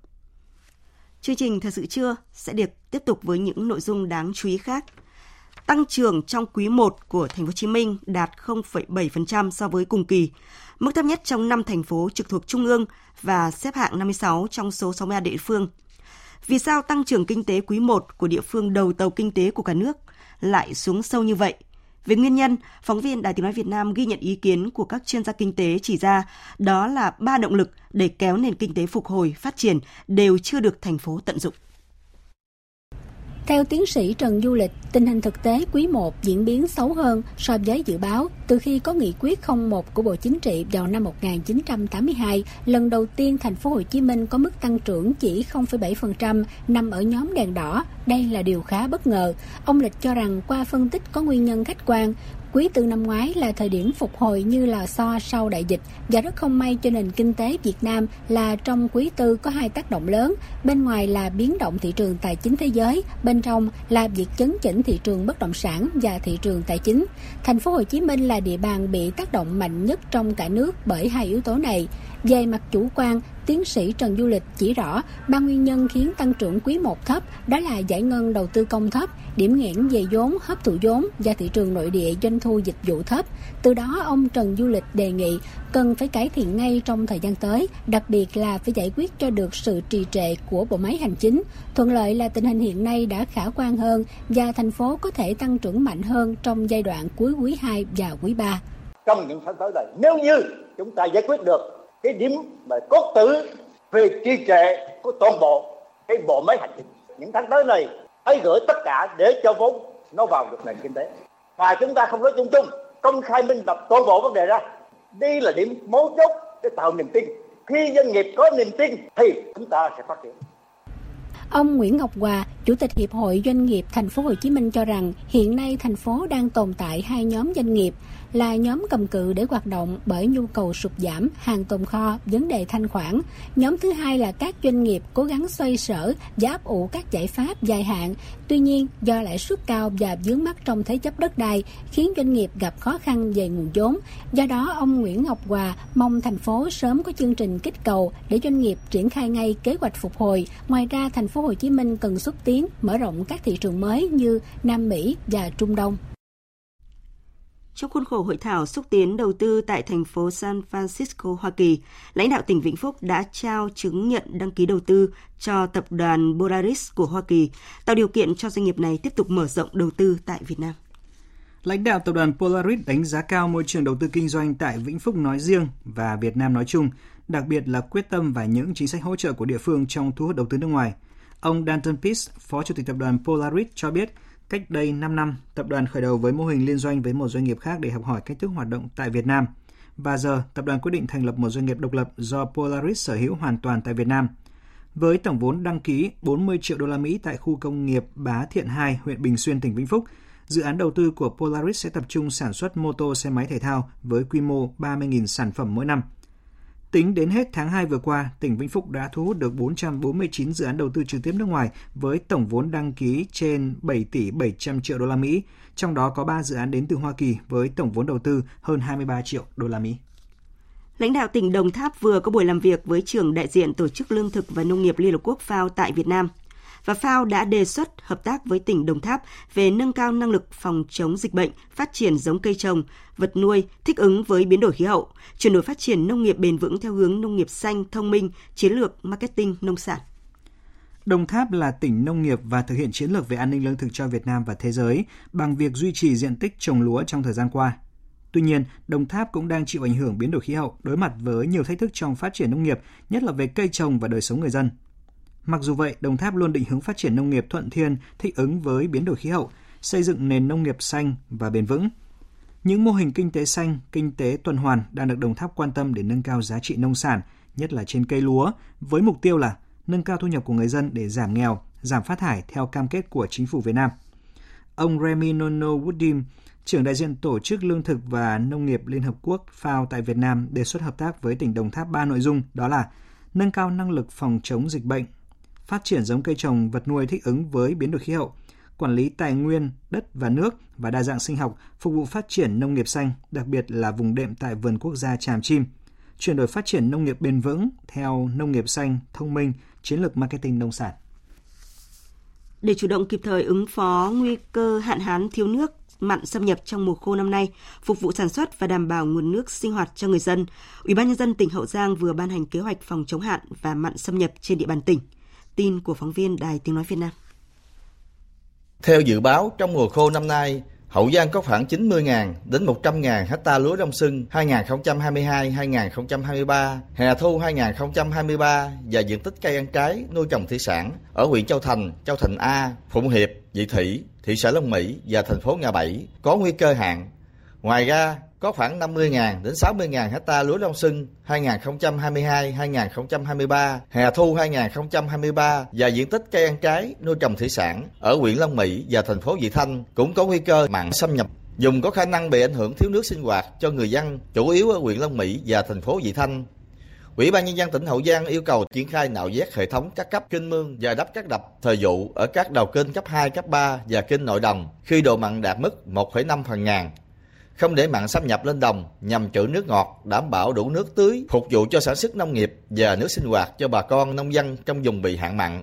Chương trình Thời sự trưa sẽ được tiếp tục với những nội dung đáng chú ý khác. Tăng trưởng trong quý 1 của thành phố Hồ Chí Minh đạt 0,7% so với cùng kỳ, mức thấp nhất trong 5 thành phố trực thuộc trung ương và xếp hạng 56 trong số 63 địa phương. Vì sao tăng trưởng kinh tế quý 1 của địa phương đầu tàu kinh tế của cả nước lại xuống sâu như vậy? Về nguyên nhân, phóng viên Đài Tiếng Nói Việt Nam ghi nhận ý kiến của các chuyên gia kinh tế chỉ ra đó là ba động lực để kéo nền kinh tế phục hồi, phát triển đều chưa được thành phố tận dụng. Theo tiến sĩ Trần Du Lịch, tình hình thực tế quý 1 diễn biến xấu hơn so với dự báo từ khi có nghị quyết 01 của Bộ Chính trị vào năm 1982, lần đầu tiên thành phố Hồ Chí Minh có mức tăng trưởng chỉ 0,7% nằm ở nhóm đèn đỏ. Đây là điều khá bất ngờ. Ông Lịch cho rằng qua phân tích có nguyên nhân khách quan, Quý tư năm ngoái là thời điểm phục hồi như là so sau đại dịch và rất không may cho nền kinh tế Việt Nam là trong quý tư có hai tác động lớn. Bên ngoài là biến động thị trường tài chính thế giới, bên trong là việc chấn chỉnh thị trường bất động sản và thị trường tài chính. Thành phố Hồ Chí Minh là địa bàn bị tác động mạnh nhất trong cả nước bởi hai yếu tố này. Về mặt chủ quan, tiến sĩ Trần Du Lịch chỉ rõ ba nguyên nhân khiến tăng trưởng quý 1 thấp đó là giải ngân đầu tư công thấp, điểm nghẽn về vốn hấp thụ vốn và thị trường nội địa doanh thu dịch vụ thấp. Từ đó ông Trần Du Lịch đề nghị cần phải cải thiện ngay trong thời gian tới, đặc biệt là phải giải quyết cho được sự trì trệ của bộ máy hành chính. Thuận lợi là tình hình hiện nay đã khả quan hơn và thành phố có thể tăng trưởng mạnh hơn trong giai đoạn cuối quý 2 và quý 3. Trong những tháng tới đây, nếu như chúng ta giải quyết được cái điểm mà cốt tử về trì trệ của toàn bộ cái bộ máy hành chính những tháng tới này hãy gửi tất cả để cho vốn nó vào được nền kinh tế. Và chúng ta không nói chung chung công khai minh bạch toàn bộ vấn đề ra. Đây là điểm mấu chốt để tạo niềm tin. Khi doanh nghiệp có niềm tin thì chúng ta sẽ phát triển. Ông Nguyễn Ngọc Hòa, Chủ tịch Hiệp hội Doanh nghiệp Thành phố Hồ Chí Minh cho rằng hiện nay thành phố đang tồn tại hai nhóm doanh nghiệp là nhóm cầm cự để hoạt động bởi nhu cầu sụt giảm, hàng tồn kho, vấn đề thanh khoản. Nhóm thứ hai là các doanh nghiệp cố gắng xoay sở giáp ủ các giải pháp dài hạn. Tuy nhiên, do lãi suất cao và vướng mắc trong thế chấp đất đai khiến doanh nghiệp gặp khó khăn về nguồn vốn. Do đó, ông Nguyễn Ngọc Hòa mong thành phố sớm có chương trình kích cầu để doanh nghiệp triển khai ngay kế hoạch phục hồi. Ngoài ra, thành phố Hồ Chí Minh cần xúc tiến, mở rộng các thị trường mới như Nam Mỹ và Trung Đông. Trong khuôn khổ hội thảo xúc tiến đầu tư tại thành phố San Francisco, Hoa Kỳ, lãnh đạo tỉnh Vĩnh Phúc đã trao chứng nhận đăng ký đầu tư cho tập đoàn Polaris của Hoa Kỳ, tạo điều kiện cho doanh nghiệp này tiếp tục mở rộng đầu tư tại Việt Nam. Lãnh đạo tập đoàn Polaris đánh giá cao môi trường đầu tư kinh doanh tại Vĩnh Phúc nói riêng và Việt Nam nói chung, đặc biệt là quyết tâm và những chính sách hỗ trợ của địa phương trong thu hút đầu tư nước ngoài. Ông Danton Peace, Phó Chủ tịch tập đoàn Polaris cho biết, Cách đây 5 năm, tập đoàn khởi đầu với mô hình liên doanh với một doanh nghiệp khác để học hỏi cách thức hoạt động tại Việt Nam. Và giờ, tập đoàn quyết định thành lập một doanh nghiệp độc lập do Polaris sở hữu hoàn toàn tại Việt Nam. Với tổng vốn đăng ký 40 triệu đô la Mỹ tại khu công nghiệp Bá Thiện 2, huyện Bình Xuyên, tỉnh Vĩnh Phúc, Dự án đầu tư của Polaris sẽ tập trung sản xuất mô tô xe máy thể thao với quy mô 30.000 sản phẩm mỗi năm. Tính đến hết tháng 2 vừa qua, tỉnh Vĩnh Phúc đã thu hút được 449 dự án đầu tư trực tiếp nước ngoài với tổng vốn đăng ký trên 7 tỷ 700 triệu đô la Mỹ, trong đó có 3 dự án đến từ Hoa Kỳ với tổng vốn đầu tư hơn 23 triệu đô la Mỹ. Lãnh đạo tỉnh Đồng Tháp vừa có buổi làm việc với trưởng đại diện Tổ chức Lương thực và Nông nghiệp Liên Hợp Quốc FAO tại Việt Nam. Và FAO đã đề xuất hợp tác với tỉnh Đồng Tháp về nâng cao năng lực phòng chống dịch bệnh, phát triển giống cây trồng, vật nuôi thích ứng với biến đổi khí hậu, chuyển đổi phát triển nông nghiệp bền vững theo hướng nông nghiệp xanh, thông minh, chiến lược marketing nông sản. Đồng Tháp là tỉnh nông nghiệp và thực hiện chiến lược về an ninh lương thực cho Việt Nam và thế giới bằng việc duy trì diện tích trồng lúa trong thời gian qua. Tuy nhiên, Đồng Tháp cũng đang chịu ảnh hưởng biến đổi khí hậu, đối mặt với nhiều thách thức trong phát triển nông nghiệp, nhất là về cây trồng và đời sống người dân. Mặc dù vậy, Đồng Tháp luôn định hướng phát triển nông nghiệp thuận thiên, thích ứng với biến đổi khí hậu, xây dựng nền nông nghiệp xanh và bền vững. Những mô hình kinh tế xanh, kinh tế tuần hoàn đang được Đồng Tháp quan tâm để nâng cao giá trị nông sản, nhất là trên cây lúa, với mục tiêu là nâng cao thu nhập của người dân để giảm nghèo, giảm phát thải theo cam kết của chính phủ Việt Nam. Ông Remy Nono Woodim, trưởng đại diện Tổ chức Lương thực và Nông nghiệp Liên Hợp Quốc FAO tại Việt Nam đề xuất hợp tác với tỉnh Đồng Tháp ba nội dung đó là nâng cao năng lực phòng chống dịch bệnh, phát triển giống cây trồng vật nuôi thích ứng với biến đổi khí hậu, quản lý tài nguyên, đất và nước và đa dạng sinh học phục vụ phát triển nông nghiệp xanh, đặc biệt là vùng đệm tại vườn quốc gia Tràm Chim, chuyển đổi phát triển nông nghiệp bền vững theo nông nghiệp xanh, thông minh, chiến lược marketing nông sản. Để chủ động kịp thời ứng phó nguy cơ hạn hán thiếu nước, mặn xâm nhập trong mùa khô năm nay, phục vụ sản xuất và đảm bảo nguồn nước sinh hoạt cho người dân, Ủy ban nhân dân tỉnh Hậu Giang vừa ban hành kế hoạch phòng chống hạn và mặn xâm nhập trên địa bàn tỉnh. Tin của phóng viên Đài Tiếng nói Việt Nam. Theo dự báo, trong mùa khô năm nay, Hậu Giang có khoảng 90.000 đến 100.000 hecta lúa đông xuân 2022-2023, hè thu 2023 và diện tích cây ăn trái nuôi trồng thủy sản ở huyện Châu Thành, Châu Thành A, Phụng Hiệp, Vị Thủy, thị xã Long Mỹ và thành phố Ngã Bảy có nguy cơ hạn. Ngoài ra, có khoảng 50.000 đến 60.000 hecta lúa đông xuân 2022-2023, hè thu 2023 và diện tích cây ăn trái nuôi trồng thủy sản ở huyện Long Mỹ và thành phố Vị Thanh cũng có nguy cơ mặn xâm nhập. Dùng có khả năng bị ảnh hưởng thiếu nước sinh hoạt cho người dân, chủ yếu ở huyện Long Mỹ và thành phố Vị Thanh. Ủy ban nhân dân tỉnh Hậu Giang yêu cầu triển khai nạo vét hệ thống các cấp kênh mương và đắp các đập thời vụ ở các đầu kênh cấp 2, cấp 3 và kênh nội đồng khi độ mặn đạt mức 1,5 phần ngàn không để mặn xâm nhập lên đồng nhằm trữ nước ngọt, đảm bảo đủ nước tưới, phục vụ cho sản xuất nông nghiệp và nước sinh hoạt cho bà con nông dân trong vùng bị hạn mặn.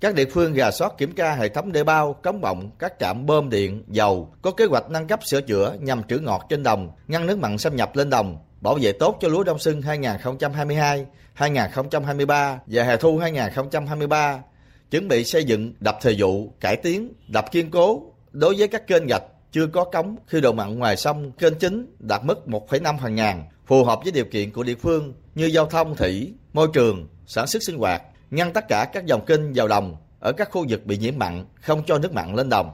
Các địa phương gà soát kiểm tra hệ thống đê bao, cống bọng, các trạm bơm điện, dầu, có kế hoạch nâng cấp sửa chữa nhằm trữ ngọt trên đồng, ngăn nước mặn xâm nhập lên đồng, bảo vệ tốt cho lúa đông xuân 2022, 2023 và hè thu 2023, chuẩn bị xây dựng đập thời vụ, cải tiến, đập kiên cố đối với các kênh gạch chưa có cống khi độ mặn ngoài sông kênh chính đạt mức 1,5 phần ngàn, phù hợp với điều kiện của địa phương như giao thông thủy, môi trường, sản xuất sinh hoạt, ngăn tất cả các dòng kênh vào đồng ở các khu vực bị nhiễm mặn, không cho nước mặn lên đồng.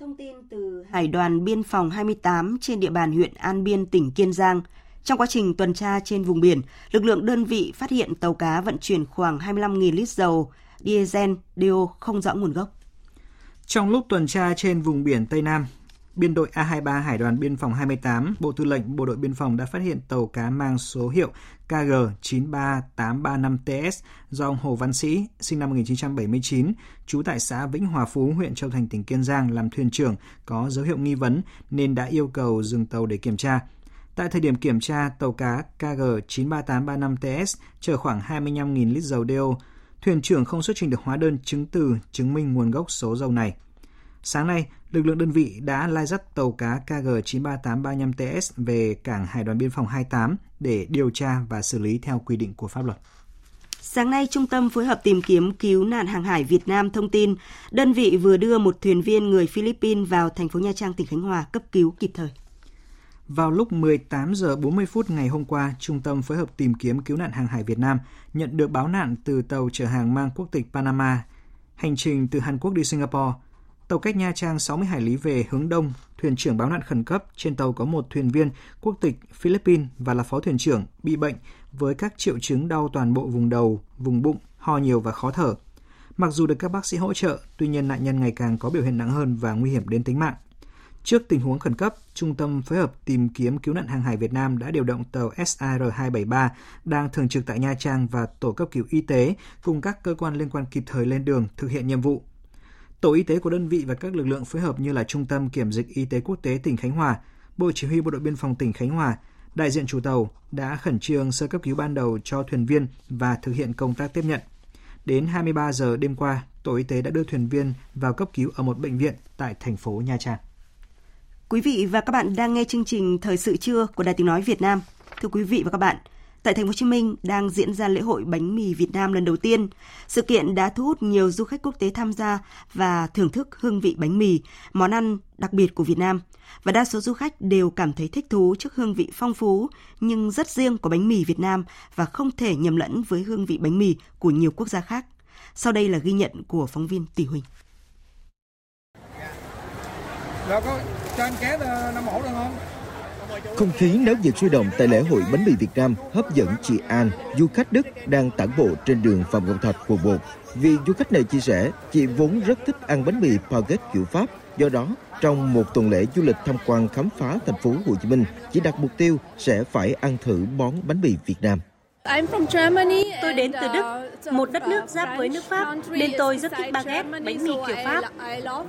Thông tin từ Hải đoàn Biên phòng 28 trên địa bàn huyện An Biên, tỉnh Kiên Giang. Trong quá trình tuần tra trên vùng biển, lực lượng đơn vị phát hiện tàu cá vận chuyển khoảng 25.000 lít dầu diesel DO không rõ nguồn gốc. Trong lúc tuần tra trên vùng biển Tây Nam, biên đội A23 Hải đoàn Biên phòng 28, Bộ Tư lệnh Bộ đội Biên phòng đã phát hiện tàu cá mang số hiệu KG93835TS do ông Hồ Văn Sĩ, sinh năm 1979, trú tại xã Vĩnh Hòa Phú, huyện Châu Thành, tỉnh Kiên Giang làm thuyền trưởng có dấu hiệu nghi vấn nên đã yêu cầu dừng tàu để kiểm tra. Tại thời điểm kiểm tra, tàu cá KG93835TS chở khoảng 25.000 lít dầu đeo, thuyền trưởng không xuất trình được hóa đơn chứng từ chứng minh nguồn gốc số dầu này. Sáng nay, lực lượng đơn vị đã lai dắt tàu cá KG93835TS về cảng Hải đoàn Biên phòng 28 để điều tra và xử lý theo quy định của pháp luật. Sáng nay, Trung tâm phối hợp tìm kiếm cứu nạn hàng hải Việt Nam thông tin, đơn vị vừa đưa một thuyền viên người Philippines vào thành phố Nha Trang, tỉnh Khánh Hòa cấp cứu kịp thời. Vào lúc 18 giờ 40 phút ngày hôm qua, Trung tâm phối hợp tìm kiếm cứu nạn hàng hải Việt Nam nhận được báo nạn từ tàu chở hàng mang quốc tịch Panama, hành trình từ Hàn Quốc đi Singapore. Tàu cách Nha Trang 60 hải lý về hướng đông, thuyền trưởng báo nạn khẩn cấp, trên tàu có một thuyền viên quốc tịch Philippines và là phó thuyền trưởng bị bệnh với các triệu chứng đau toàn bộ vùng đầu, vùng bụng, ho nhiều và khó thở. Mặc dù được các bác sĩ hỗ trợ, tuy nhiên nạn nhân ngày càng có biểu hiện nặng hơn và nguy hiểm đến tính mạng. Trước tình huống khẩn cấp, Trung tâm phối hợp tìm kiếm cứu nạn hàng hải Việt Nam đã điều động tàu SAR-273 đang thường trực tại Nha Trang và tổ cấp cứu y tế cùng các cơ quan liên quan kịp thời lên đường thực hiện nhiệm vụ. Tổ y tế của đơn vị và các lực lượng phối hợp như là Trung tâm Kiểm dịch Y tế Quốc tế tỉnh Khánh Hòa, Bộ Chỉ huy Bộ đội Biên phòng tỉnh Khánh Hòa, đại diện chủ tàu đã khẩn trương sơ cấp cứu ban đầu cho thuyền viên và thực hiện công tác tiếp nhận. Đến 23 giờ đêm qua, tổ y tế đã đưa thuyền viên vào cấp cứu ở một bệnh viện tại thành phố Nha Trang. Quý vị và các bạn đang nghe chương trình Thời sự trưa của Đài Tiếng nói Việt Nam. Thưa quý vị và các bạn, tại thành phố Hồ Chí Minh đang diễn ra lễ hội bánh mì Việt Nam lần đầu tiên. Sự kiện đã thu hút nhiều du khách quốc tế tham gia và thưởng thức hương vị bánh mì, món ăn đặc biệt của Việt Nam. Và đa số du khách đều cảm thấy thích thú trước hương vị phong phú nhưng rất riêng của bánh mì Việt Nam và không thể nhầm lẫn với hương vị bánh mì của nhiều quốc gia khác. Sau đây là ghi nhận của phóng viên Tỷ Huỳnh. Rồi có cho anh ké ờ, năm mẫu được không? Không khí náo nhiệt sôi động tại lễ hội bánh mì Việt Nam hấp dẫn chị An, du khách Đức đang tản bộ trên đường Phạm Ngọc Thạch quận 1. Vì du khách này chia sẻ, chị vốn rất thích ăn bánh mì baguette kiểu Pháp. Do đó, trong một tuần lễ du lịch tham quan khám phá thành phố Hồ Chí Minh, chị đặt mục tiêu sẽ phải ăn thử món bánh mì Việt Nam. Tôi đến từ Đức, một đất nước giáp với nước Pháp, nên tôi rất thích baguette, bánh mì kiểu Pháp.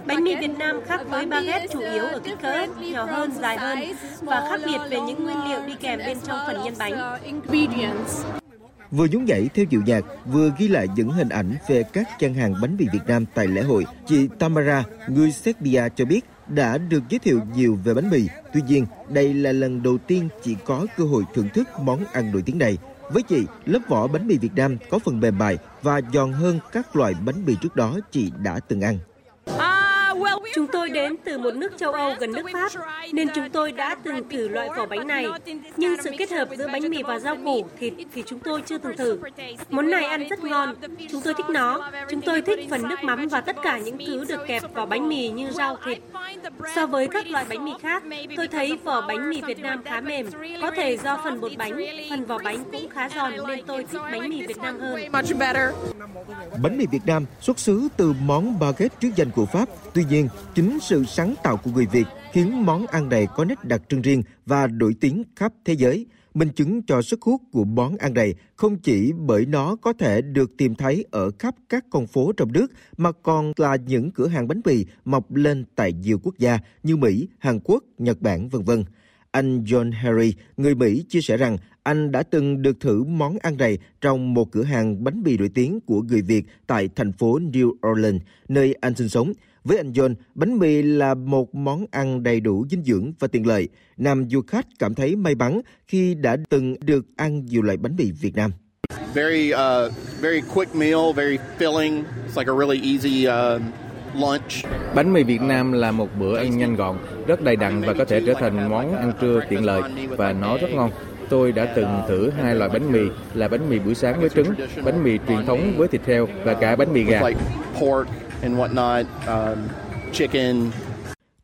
Bánh mì Việt Nam khác với baguette chủ yếu ở kích cỡ, nhỏ hơn, dài hơn và khác biệt về những nguyên liệu đi kèm bên trong phần nhân bánh. Vừa nhún nhảy theo điệu nhạc, vừa ghi lại những hình ảnh về các gian hàng bánh mì Việt Nam tại lễ hội, chị Tamara, người Serbia cho biết đã được giới thiệu nhiều về bánh mì. Tuy nhiên, đây là lần đầu tiên chị có cơ hội thưởng thức món ăn nổi tiếng này. Với chị, lớp vỏ bánh mì Việt Nam có phần mềm mại và giòn hơn các loại bánh mì trước đó chị đã từng ăn. Chúng tôi đến từ một nước châu Âu gần nước Pháp, nên chúng tôi đã từng thử loại vỏ bánh này. Nhưng sự kết hợp giữa bánh mì và rau củ, thịt thì chúng tôi chưa từng thử. Món này ăn rất ngon, chúng tôi thích nó. Chúng tôi thích phần nước mắm và tất cả những thứ được kẹp vào bánh mì như rau, thịt. So với các loại bánh mì khác, tôi thấy vỏ bánh mì Việt Nam khá mềm. Có thể do phần bột bánh, phần vỏ bánh cũng khá giòn nên tôi thích bánh mì Việt Nam hơn. Bánh mì Việt Nam xuất xứ từ món baguette trước danh của Pháp. Tuy nhiên, chính sự sáng tạo của người Việt khiến món ăn này có nét đặc trưng riêng và nổi tiếng khắp thế giới. Minh chứng cho sức hút của món ăn này không chỉ bởi nó có thể được tìm thấy ở khắp các con phố trong nước mà còn là những cửa hàng bánh mì mọc lên tại nhiều quốc gia như Mỹ, Hàn Quốc, Nhật Bản vân vân. Anh John Harry, người Mỹ chia sẻ rằng anh đã từng được thử món ăn này trong một cửa hàng bánh mì nổi tiếng của người Việt tại thành phố New Orleans, nơi anh sinh sống. Với anh John, bánh mì là một món ăn đầy đủ dinh dưỡng và tiện lợi. Nam du khách cảm thấy may mắn khi đã từng được ăn nhiều loại bánh mì Việt Nam. Very, uh, very quick meal, very filling. It's like a really easy uh, lunch. Bánh mì Việt Nam là một bữa ăn nhanh gọn, rất đầy đặn và có thể trở thành món ăn trưa tiện lợi và nó rất ngon. Tôi đã từng thử hai loại bánh mì là bánh mì buổi sáng với trứng, bánh mì truyền thống với thịt heo và cả bánh mì gà and whatnot, um, chicken.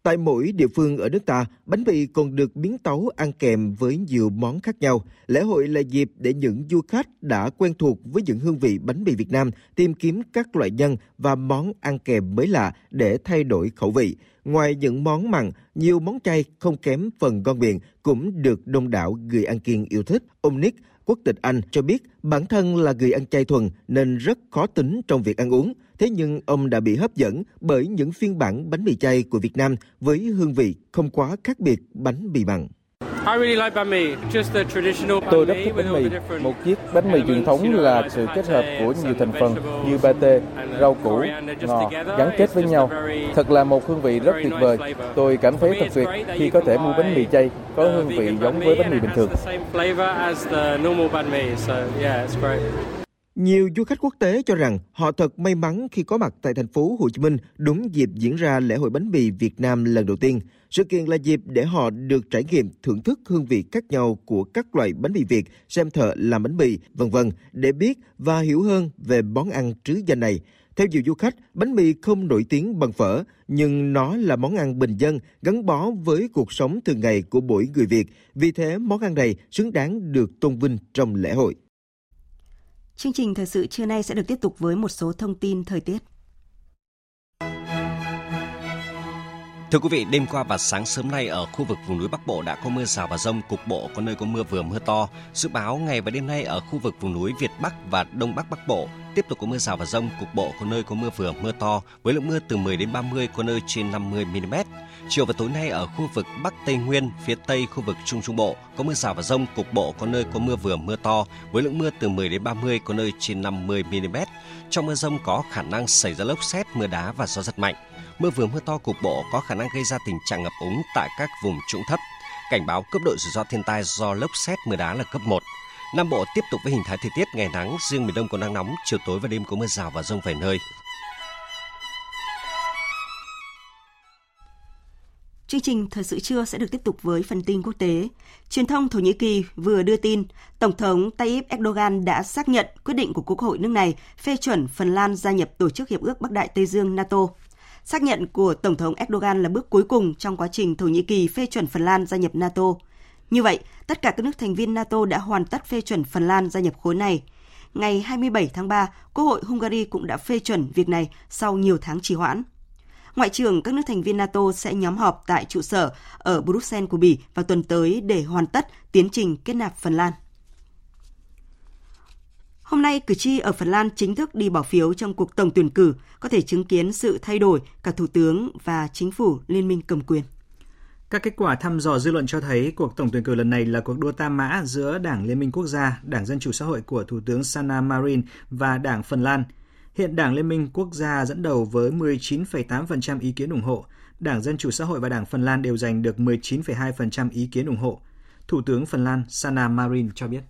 Tại mỗi địa phương ở nước ta, bánh mì còn được biến tấu ăn kèm với nhiều món khác nhau. Lễ hội là dịp để những du khách đã quen thuộc với những hương vị bánh mì Việt Nam tìm kiếm các loại nhân và món ăn kèm mới lạ để thay đổi khẩu vị. Ngoài những món mặn, nhiều món chay không kém phần ngon miệng cũng được đông đảo người ăn kiêng yêu thích. Ông Nick, quốc tịch Anh cho biết bản thân là người ăn chay thuần nên rất khó tính trong việc ăn uống. Thế nhưng ông đã bị hấp dẫn bởi những phiên bản bánh mì chay của Việt Nam với hương vị không quá khác biệt bánh mì mặn. Tôi rất thích bánh mì. Một chiếc bánh mì truyền thống là sự kết hợp của nhiều thành phần như pate, rau củ, ngò gắn kết với nhau. Thật là một hương vị rất tuyệt vời. Tôi cảm thấy thật tuyệt khi có thể mua bánh mì chay có hương vị giống với bánh mì bình thường. Nhiều du khách quốc tế cho rằng họ thật may mắn khi có mặt tại thành phố Hồ Chí Minh đúng dịp diễn ra lễ hội bánh mì Việt Nam lần đầu tiên. Sự kiện là dịp để họ được trải nghiệm thưởng thức hương vị khác nhau của các loại bánh mì Việt, xem thợ làm bánh mì, vân vân để biết và hiểu hơn về món ăn trứ danh này. Theo nhiều du khách, bánh mì không nổi tiếng bằng phở, nhưng nó là món ăn bình dân gắn bó với cuộc sống thường ngày của mỗi người Việt. Vì thế, món ăn này xứng đáng được tôn vinh trong lễ hội. Chương trình thời sự trưa nay sẽ được tiếp tục với một số thông tin thời tiết. Thưa quý vị, đêm qua và sáng sớm nay ở khu vực vùng núi Bắc Bộ đã có mưa rào và rông, cục bộ có nơi có mưa vừa mưa to. Dự báo ngày và đêm nay ở khu vực vùng núi Việt Bắc và Đông Bắc Bắc Bộ tiếp tục có mưa rào và rông, cục bộ có nơi có mưa vừa mưa to với lượng mưa từ 10 đến 30, có nơi trên 50 mm. Chiều và tối nay ở khu vực Bắc Tây Nguyên, phía Tây khu vực Trung Trung Bộ có mưa rào và rông, cục bộ có nơi có mưa vừa mưa to với lượng mưa từ 10 đến 30, có nơi trên 50 mm. Trong mưa rông có khả năng xảy ra lốc xét, mưa đá và gió giật mạnh. Mưa vừa mưa to cục bộ có khả năng gây ra tình trạng ngập úng tại các vùng trũng thấp. Cảnh báo cấp độ rủi ro thiên tai do lốc xét mưa đá là cấp 1. Nam Bộ tiếp tục với hình thái thời tiết ngày nắng, riêng miền Đông có nắng nóng, chiều tối và đêm có mưa rào và rông vài nơi. Chương trình Thời sự trưa sẽ được tiếp tục với phần tin quốc tế. Truyền thông Thổ Nhĩ Kỳ vừa đưa tin Tổng thống Tayyip Erdogan đã xác nhận quyết định của Quốc hội nước này phê chuẩn Phần Lan gia nhập Tổ chức Hiệp ước Bắc Đại Tây Dương NATO. Xác nhận của Tổng thống Erdogan là bước cuối cùng trong quá trình Thổ Nhĩ Kỳ phê chuẩn Phần Lan gia nhập NATO. Như vậy, tất cả các nước thành viên NATO đã hoàn tất phê chuẩn Phần Lan gia nhập khối này. Ngày 27 tháng 3, Quốc hội Hungary cũng đã phê chuẩn việc này sau nhiều tháng trì hoãn. Ngoại trưởng các nước thành viên NATO sẽ nhóm họp tại trụ sở ở Bruxelles của Bỉ vào tuần tới để hoàn tất tiến trình kết nạp Phần Lan. Hôm nay, cử tri ở Phần Lan chính thức đi bỏ phiếu trong cuộc tổng tuyển cử, có thể chứng kiến sự thay đổi cả thủ tướng và chính phủ liên minh cầm quyền. Các kết quả thăm dò dư luận cho thấy cuộc tổng tuyển cử lần này là cuộc đua tam mã giữa Đảng Liên minh Quốc gia, Đảng Dân chủ xã hội của Thủ tướng Sanna Marin và Đảng Phần Lan. Hiện Đảng Liên minh Quốc gia dẫn đầu với 19,8% ý kiến ủng hộ, Đảng Dân chủ xã hội và Đảng Phần Lan đều giành được 19,2% ý kiến ủng hộ. Thủ tướng Phần Lan Sanna Marin cho biết.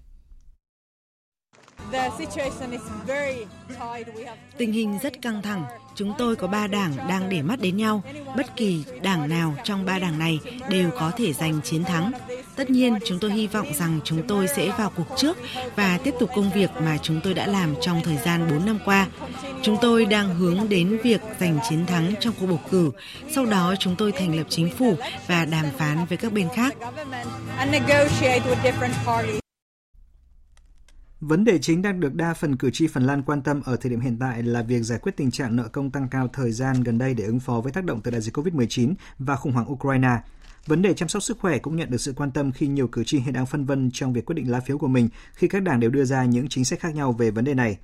Tình hình rất căng thẳng. Chúng tôi có ba đảng đang để mắt đến nhau. Bất kỳ đảng nào trong ba đảng này đều có thể giành chiến thắng. Tất nhiên, chúng tôi hy vọng rằng chúng tôi sẽ vào cuộc trước và tiếp tục công việc mà chúng tôi đã làm trong thời gian 4 năm qua. Chúng tôi đang hướng đến việc giành chiến thắng trong cuộc bầu cử. Sau đó chúng tôi thành lập chính phủ và đàm phán với các bên khác. Vấn đề chính đang được đa phần cử tri Phần Lan quan tâm ở thời điểm hiện tại là việc giải quyết tình trạng nợ công tăng cao thời gian gần đây để ứng phó với tác động từ đại dịch COVID-19 và khủng hoảng Ukraine. Vấn đề chăm sóc sức khỏe cũng nhận được sự quan tâm khi nhiều cử tri hiện đang phân vân trong việc quyết định lá phiếu của mình khi các đảng đều đưa ra những chính sách khác nhau về vấn đề này.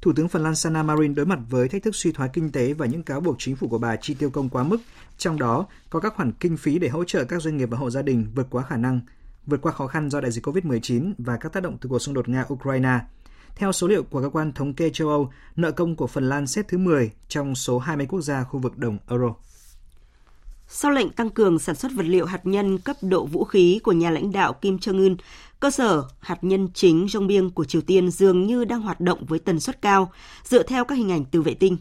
Thủ tướng Phần Lan Sanna Marin đối mặt với thách thức suy thoái kinh tế và những cáo buộc chính phủ của bà chi tiêu công quá mức, trong đó có các khoản kinh phí để hỗ trợ các doanh nghiệp và hộ gia đình vượt quá khả năng vượt qua khó khăn do đại dịch COVID-19 và các tác động từ cuộc xung đột Nga-Ukraine. Theo số liệu của cơ quan thống kê châu Âu, nợ công của Phần Lan xếp thứ 10 trong số 20 quốc gia khu vực đồng euro. Sau lệnh tăng cường sản xuất vật liệu hạt nhân cấp độ vũ khí của nhà lãnh đạo Kim Jong-un, cơ sở hạt nhân chính Jongbyung của Triều Tiên dường như đang hoạt động với tần suất cao, dựa theo các hình ảnh từ vệ tinh.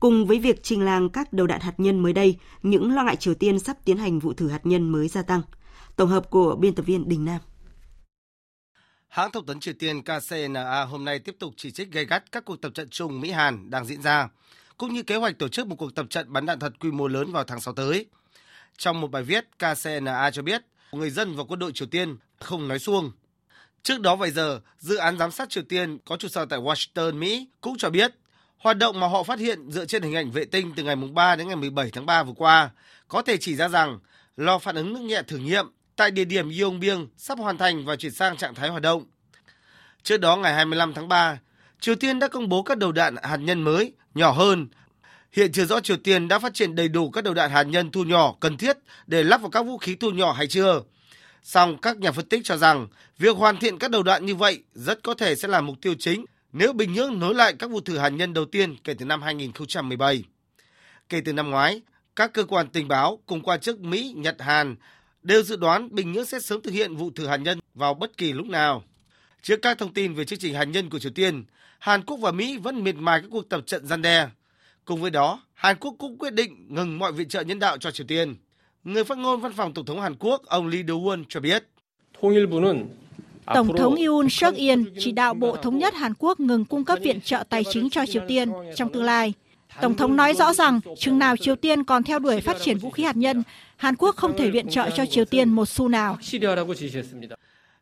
Cùng với việc trình làng các đầu đạn hạt nhân mới đây, những lo ngại Triều Tiên sắp tiến hành vụ thử hạt nhân mới gia tăng – Tổng hợp của biên tập viên Đình Nam. Hãng thông tấn Triều Tiên KCNA hôm nay tiếp tục chỉ trích gay gắt các cuộc tập trận chung Mỹ-Hàn đang diễn ra, cũng như kế hoạch tổ chức một cuộc tập trận bắn đạn thật quy mô lớn vào tháng 6 tới. Trong một bài viết, KCNA cho biết người dân và quân đội Triều Tiên không nói xuông. Trước đó vài giờ, dự án giám sát Triều Tiên có trụ sở tại Washington, Mỹ cũng cho biết hoạt động mà họ phát hiện dựa trên hình ảnh vệ tinh từ ngày 3 đến ngày 17 tháng 3 vừa qua có thể chỉ ra rằng lò phản ứng nước nhẹ thử nghiệm tại địa điểm Yongbyon sắp hoàn thành và chuyển sang trạng thái hoạt động. Trước đó ngày 25 tháng 3, Triều Tiên đã công bố các đầu đạn hạt nhân mới, nhỏ hơn. Hiện chưa rõ Triều Tiên đã phát triển đầy đủ các đầu đạn hạt nhân thu nhỏ cần thiết để lắp vào các vũ khí thu nhỏ hay chưa. Song các nhà phân tích cho rằng việc hoàn thiện các đầu đạn như vậy rất có thể sẽ là mục tiêu chính nếu Bình Nhưỡng nối lại các vụ thử hạt nhân đầu tiên kể từ năm 2017. Kể từ năm ngoái, các cơ quan tình báo cùng quan chức Mỹ, Nhật, Hàn đều dự đoán Bình Nhưỡng sẽ sớm thực hiện vụ thử hạt nhân vào bất kỳ lúc nào. Trước các thông tin về chương trình hạt nhân của Triều Tiên, Hàn Quốc và Mỹ vẫn miệt mài các cuộc tập trận gian đe. Cùng với đó, Hàn Quốc cũng quyết định ngừng mọi viện trợ nhân đạo cho Triều Tiên. Người phát ngôn văn phòng Tổng thống Hàn Quốc, ông Lee Do-won cho biết. Tổng thống Yoon suk yeol chỉ đạo Bộ Thống nhất Hàn Quốc ngừng cung cấp viện trợ tài chính cho Triều Tiên trong tương lai. Tổng thống nói rõ rằng chừng nào Triều Tiên còn theo đuổi phát triển vũ khí hạt nhân, Hàn Quốc không thể viện trợ cho Triều Tiên một xu nào.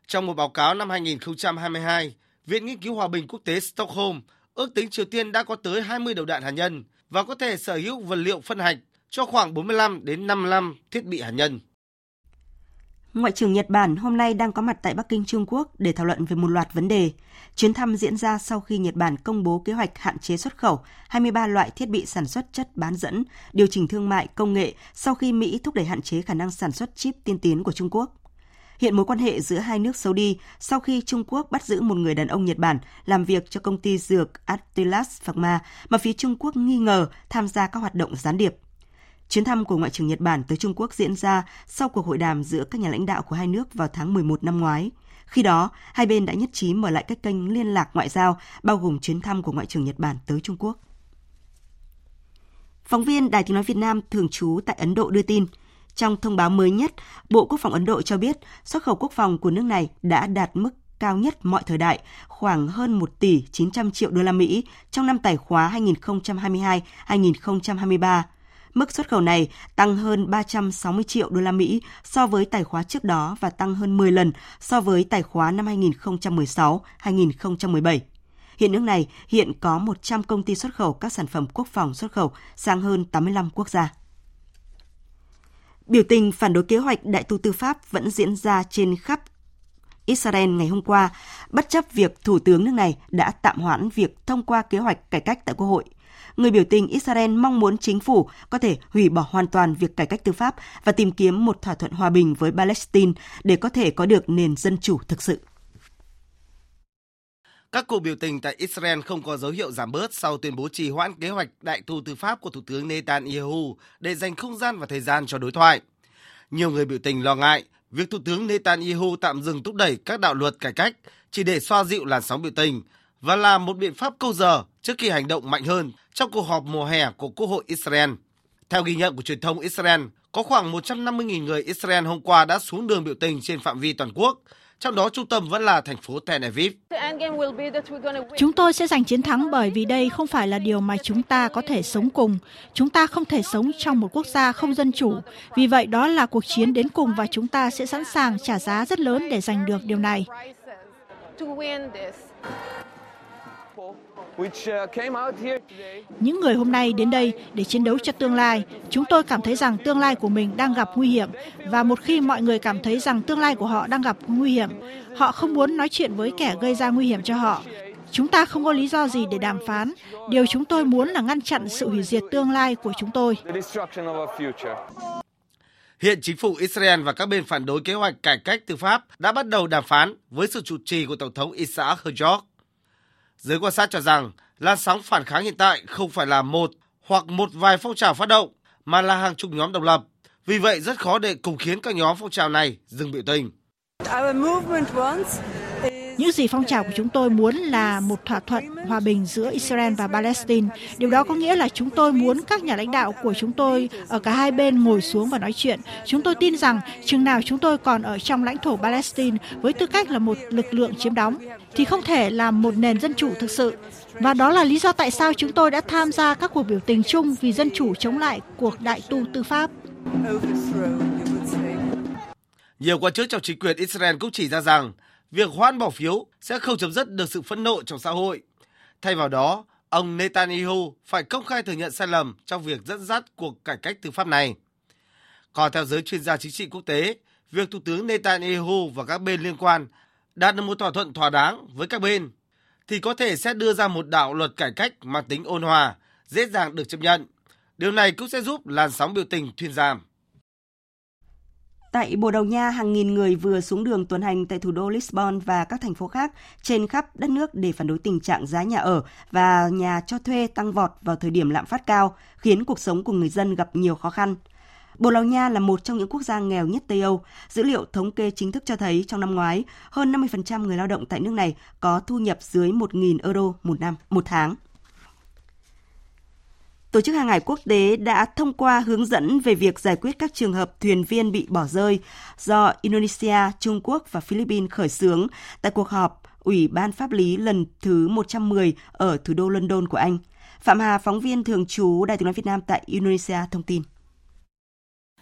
Trong một báo cáo năm 2022, Viện Nghiên cứu Hòa bình Quốc tế Stockholm ước tính Triều Tiên đã có tới 20 đầu đạn hạt nhân và có thể sở hữu vật liệu phân hạch cho khoảng 45 đến 55 thiết bị hạt nhân. Ngoại trưởng Nhật Bản hôm nay đang có mặt tại Bắc Kinh, Trung Quốc để thảo luận về một loạt vấn đề. Chuyến thăm diễn ra sau khi Nhật Bản công bố kế hoạch hạn chế xuất khẩu 23 loại thiết bị sản xuất chất bán dẫn, điều chỉnh thương mại, công nghệ sau khi Mỹ thúc đẩy hạn chế khả năng sản xuất chip tiên tiến của Trung Quốc. Hiện mối quan hệ giữa hai nước xấu đi sau khi Trung Quốc bắt giữ một người đàn ông Nhật Bản làm việc cho công ty dược Atlas Pharma mà phía Trung Quốc nghi ngờ tham gia các hoạt động gián điệp. Chuyến thăm của Ngoại trưởng Nhật Bản tới Trung Quốc diễn ra sau cuộc hội đàm giữa các nhà lãnh đạo của hai nước vào tháng 11 năm ngoái. Khi đó, hai bên đã nhất trí mở lại các kênh liên lạc ngoại giao, bao gồm chuyến thăm của Ngoại trưởng Nhật Bản tới Trung Quốc. Phóng viên Đài Tiếng Nói Việt Nam thường trú tại Ấn Độ đưa tin, trong thông báo mới nhất, Bộ Quốc phòng Ấn Độ cho biết xuất khẩu quốc phòng của nước này đã đạt mức cao nhất mọi thời đại, khoảng hơn 1 tỷ 900 triệu đô la Mỹ trong năm tài khóa 2022-2023. Mức xuất khẩu này tăng hơn 360 triệu đô la Mỹ so với tài khóa trước đó và tăng hơn 10 lần so với tài khóa năm 2016-2017. Hiện nước này hiện có 100 công ty xuất khẩu các sản phẩm quốc phòng xuất khẩu sang hơn 85 quốc gia. Biểu tình phản đối kế hoạch đại tu tư pháp vẫn diễn ra trên khắp Israel ngày hôm qua, bất chấp việc Thủ tướng nước này đã tạm hoãn việc thông qua kế hoạch cải cách tại Quốc hội. Người biểu tình Israel mong muốn chính phủ có thể hủy bỏ hoàn toàn việc cải cách tư pháp và tìm kiếm một thỏa thuận hòa bình với Palestine để có thể có được nền dân chủ thực sự. Các cuộc biểu tình tại Israel không có dấu hiệu giảm bớt sau tuyên bố trì hoãn kế hoạch đại thu tư pháp của Thủ tướng Netanyahu để dành không gian và thời gian cho đối thoại. Nhiều người biểu tình lo ngại việc Thủ tướng Netanyahu tạm dừng thúc đẩy các đạo luật cải cách chỉ để xoa dịu làn sóng biểu tình và là một biện pháp câu giờ trước khi hành động mạnh hơn trong cuộc họp mùa hè của Quốc hội Israel. Theo ghi nhận của truyền thông Israel, có khoảng 150.000 người Israel hôm qua đã xuống đường biểu tình trên phạm vi toàn quốc, trong đó trung tâm vẫn là thành phố Tel Aviv. Chúng tôi sẽ giành chiến thắng bởi vì đây không phải là điều mà chúng ta có thể sống cùng. Chúng ta không thể sống trong một quốc gia không dân chủ. Vì vậy đó là cuộc chiến đến cùng và chúng ta sẽ sẵn sàng trả giá rất lớn để giành được điều này. Những người hôm nay đến đây để chiến đấu cho tương lai, chúng tôi cảm thấy rằng tương lai của mình đang gặp nguy hiểm và một khi mọi người cảm thấy rằng tương lai của họ đang gặp nguy hiểm, họ không muốn nói chuyện với kẻ gây ra nguy hiểm cho họ. Chúng ta không có lý do gì để đàm phán. Điều chúng tôi muốn là ngăn chặn sự hủy diệt tương lai của chúng tôi. Hiện chính phủ Israel và các bên phản đối kế hoạch cải cách tư pháp đã bắt đầu đàm phán với sự chủ trì của Tổng thống Isaac Herzog. Giới quan sát cho rằng làn sóng phản kháng hiện tại không phải là một hoặc một vài phong trào phát động, mà là hàng chục nhóm độc lập. Vì vậy, rất khó để cùng khiến các nhóm phong trào này dừng biểu tình. Những gì phong trào của chúng tôi muốn là một thỏa thuận hòa bình giữa Israel và Palestine. Điều đó có nghĩa là chúng tôi muốn các nhà lãnh đạo của chúng tôi ở cả hai bên ngồi xuống và nói chuyện. Chúng tôi tin rằng chừng nào chúng tôi còn ở trong lãnh thổ Palestine với tư cách là một lực lượng chiếm đóng, thì không thể làm một nền dân chủ thực sự. Và đó là lý do tại sao chúng tôi đã tham gia các cuộc biểu tình chung vì dân chủ chống lại cuộc đại tu tư pháp. Nhiều quan chức trong chính quyền Israel cũng chỉ ra rằng việc hoãn bỏ phiếu sẽ không chấm dứt được sự phẫn nộ trong xã hội. Thay vào đó, ông Netanyahu phải công khai thừa nhận sai lầm trong việc dẫn dắt cuộc cải cách tư pháp này. Còn theo giới chuyên gia chính trị quốc tế, việc Thủ tướng Netanyahu và các bên liên quan đạt được một thỏa thuận thỏa đáng với các bên thì có thể sẽ đưa ra một đạo luật cải cách mang tính ôn hòa, dễ dàng được chấp nhận. Điều này cũng sẽ giúp làn sóng biểu tình thuyên giảm. Tại Bồ Đào Nha, hàng nghìn người vừa xuống đường tuần hành tại thủ đô Lisbon và các thành phố khác trên khắp đất nước để phản đối tình trạng giá nhà ở và nhà cho thuê tăng vọt vào thời điểm lạm phát cao, khiến cuộc sống của người dân gặp nhiều khó khăn. Bồ Đào Nha là một trong những quốc gia nghèo nhất Tây Âu. Dữ liệu thống kê chính thức cho thấy trong năm ngoái, hơn 50% người lao động tại nước này có thu nhập dưới 1.000 euro một năm, một tháng. Tổ chức Hàng hải Quốc tế đã thông qua hướng dẫn về việc giải quyết các trường hợp thuyền viên bị bỏ rơi do Indonesia, Trung Quốc và Philippines khởi xướng tại cuộc họp Ủy ban Pháp lý lần thứ 110 ở thủ đô London của Anh. Phạm Hà, phóng viên thường trú Đài tiếng nói Việt Nam tại Indonesia thông tin.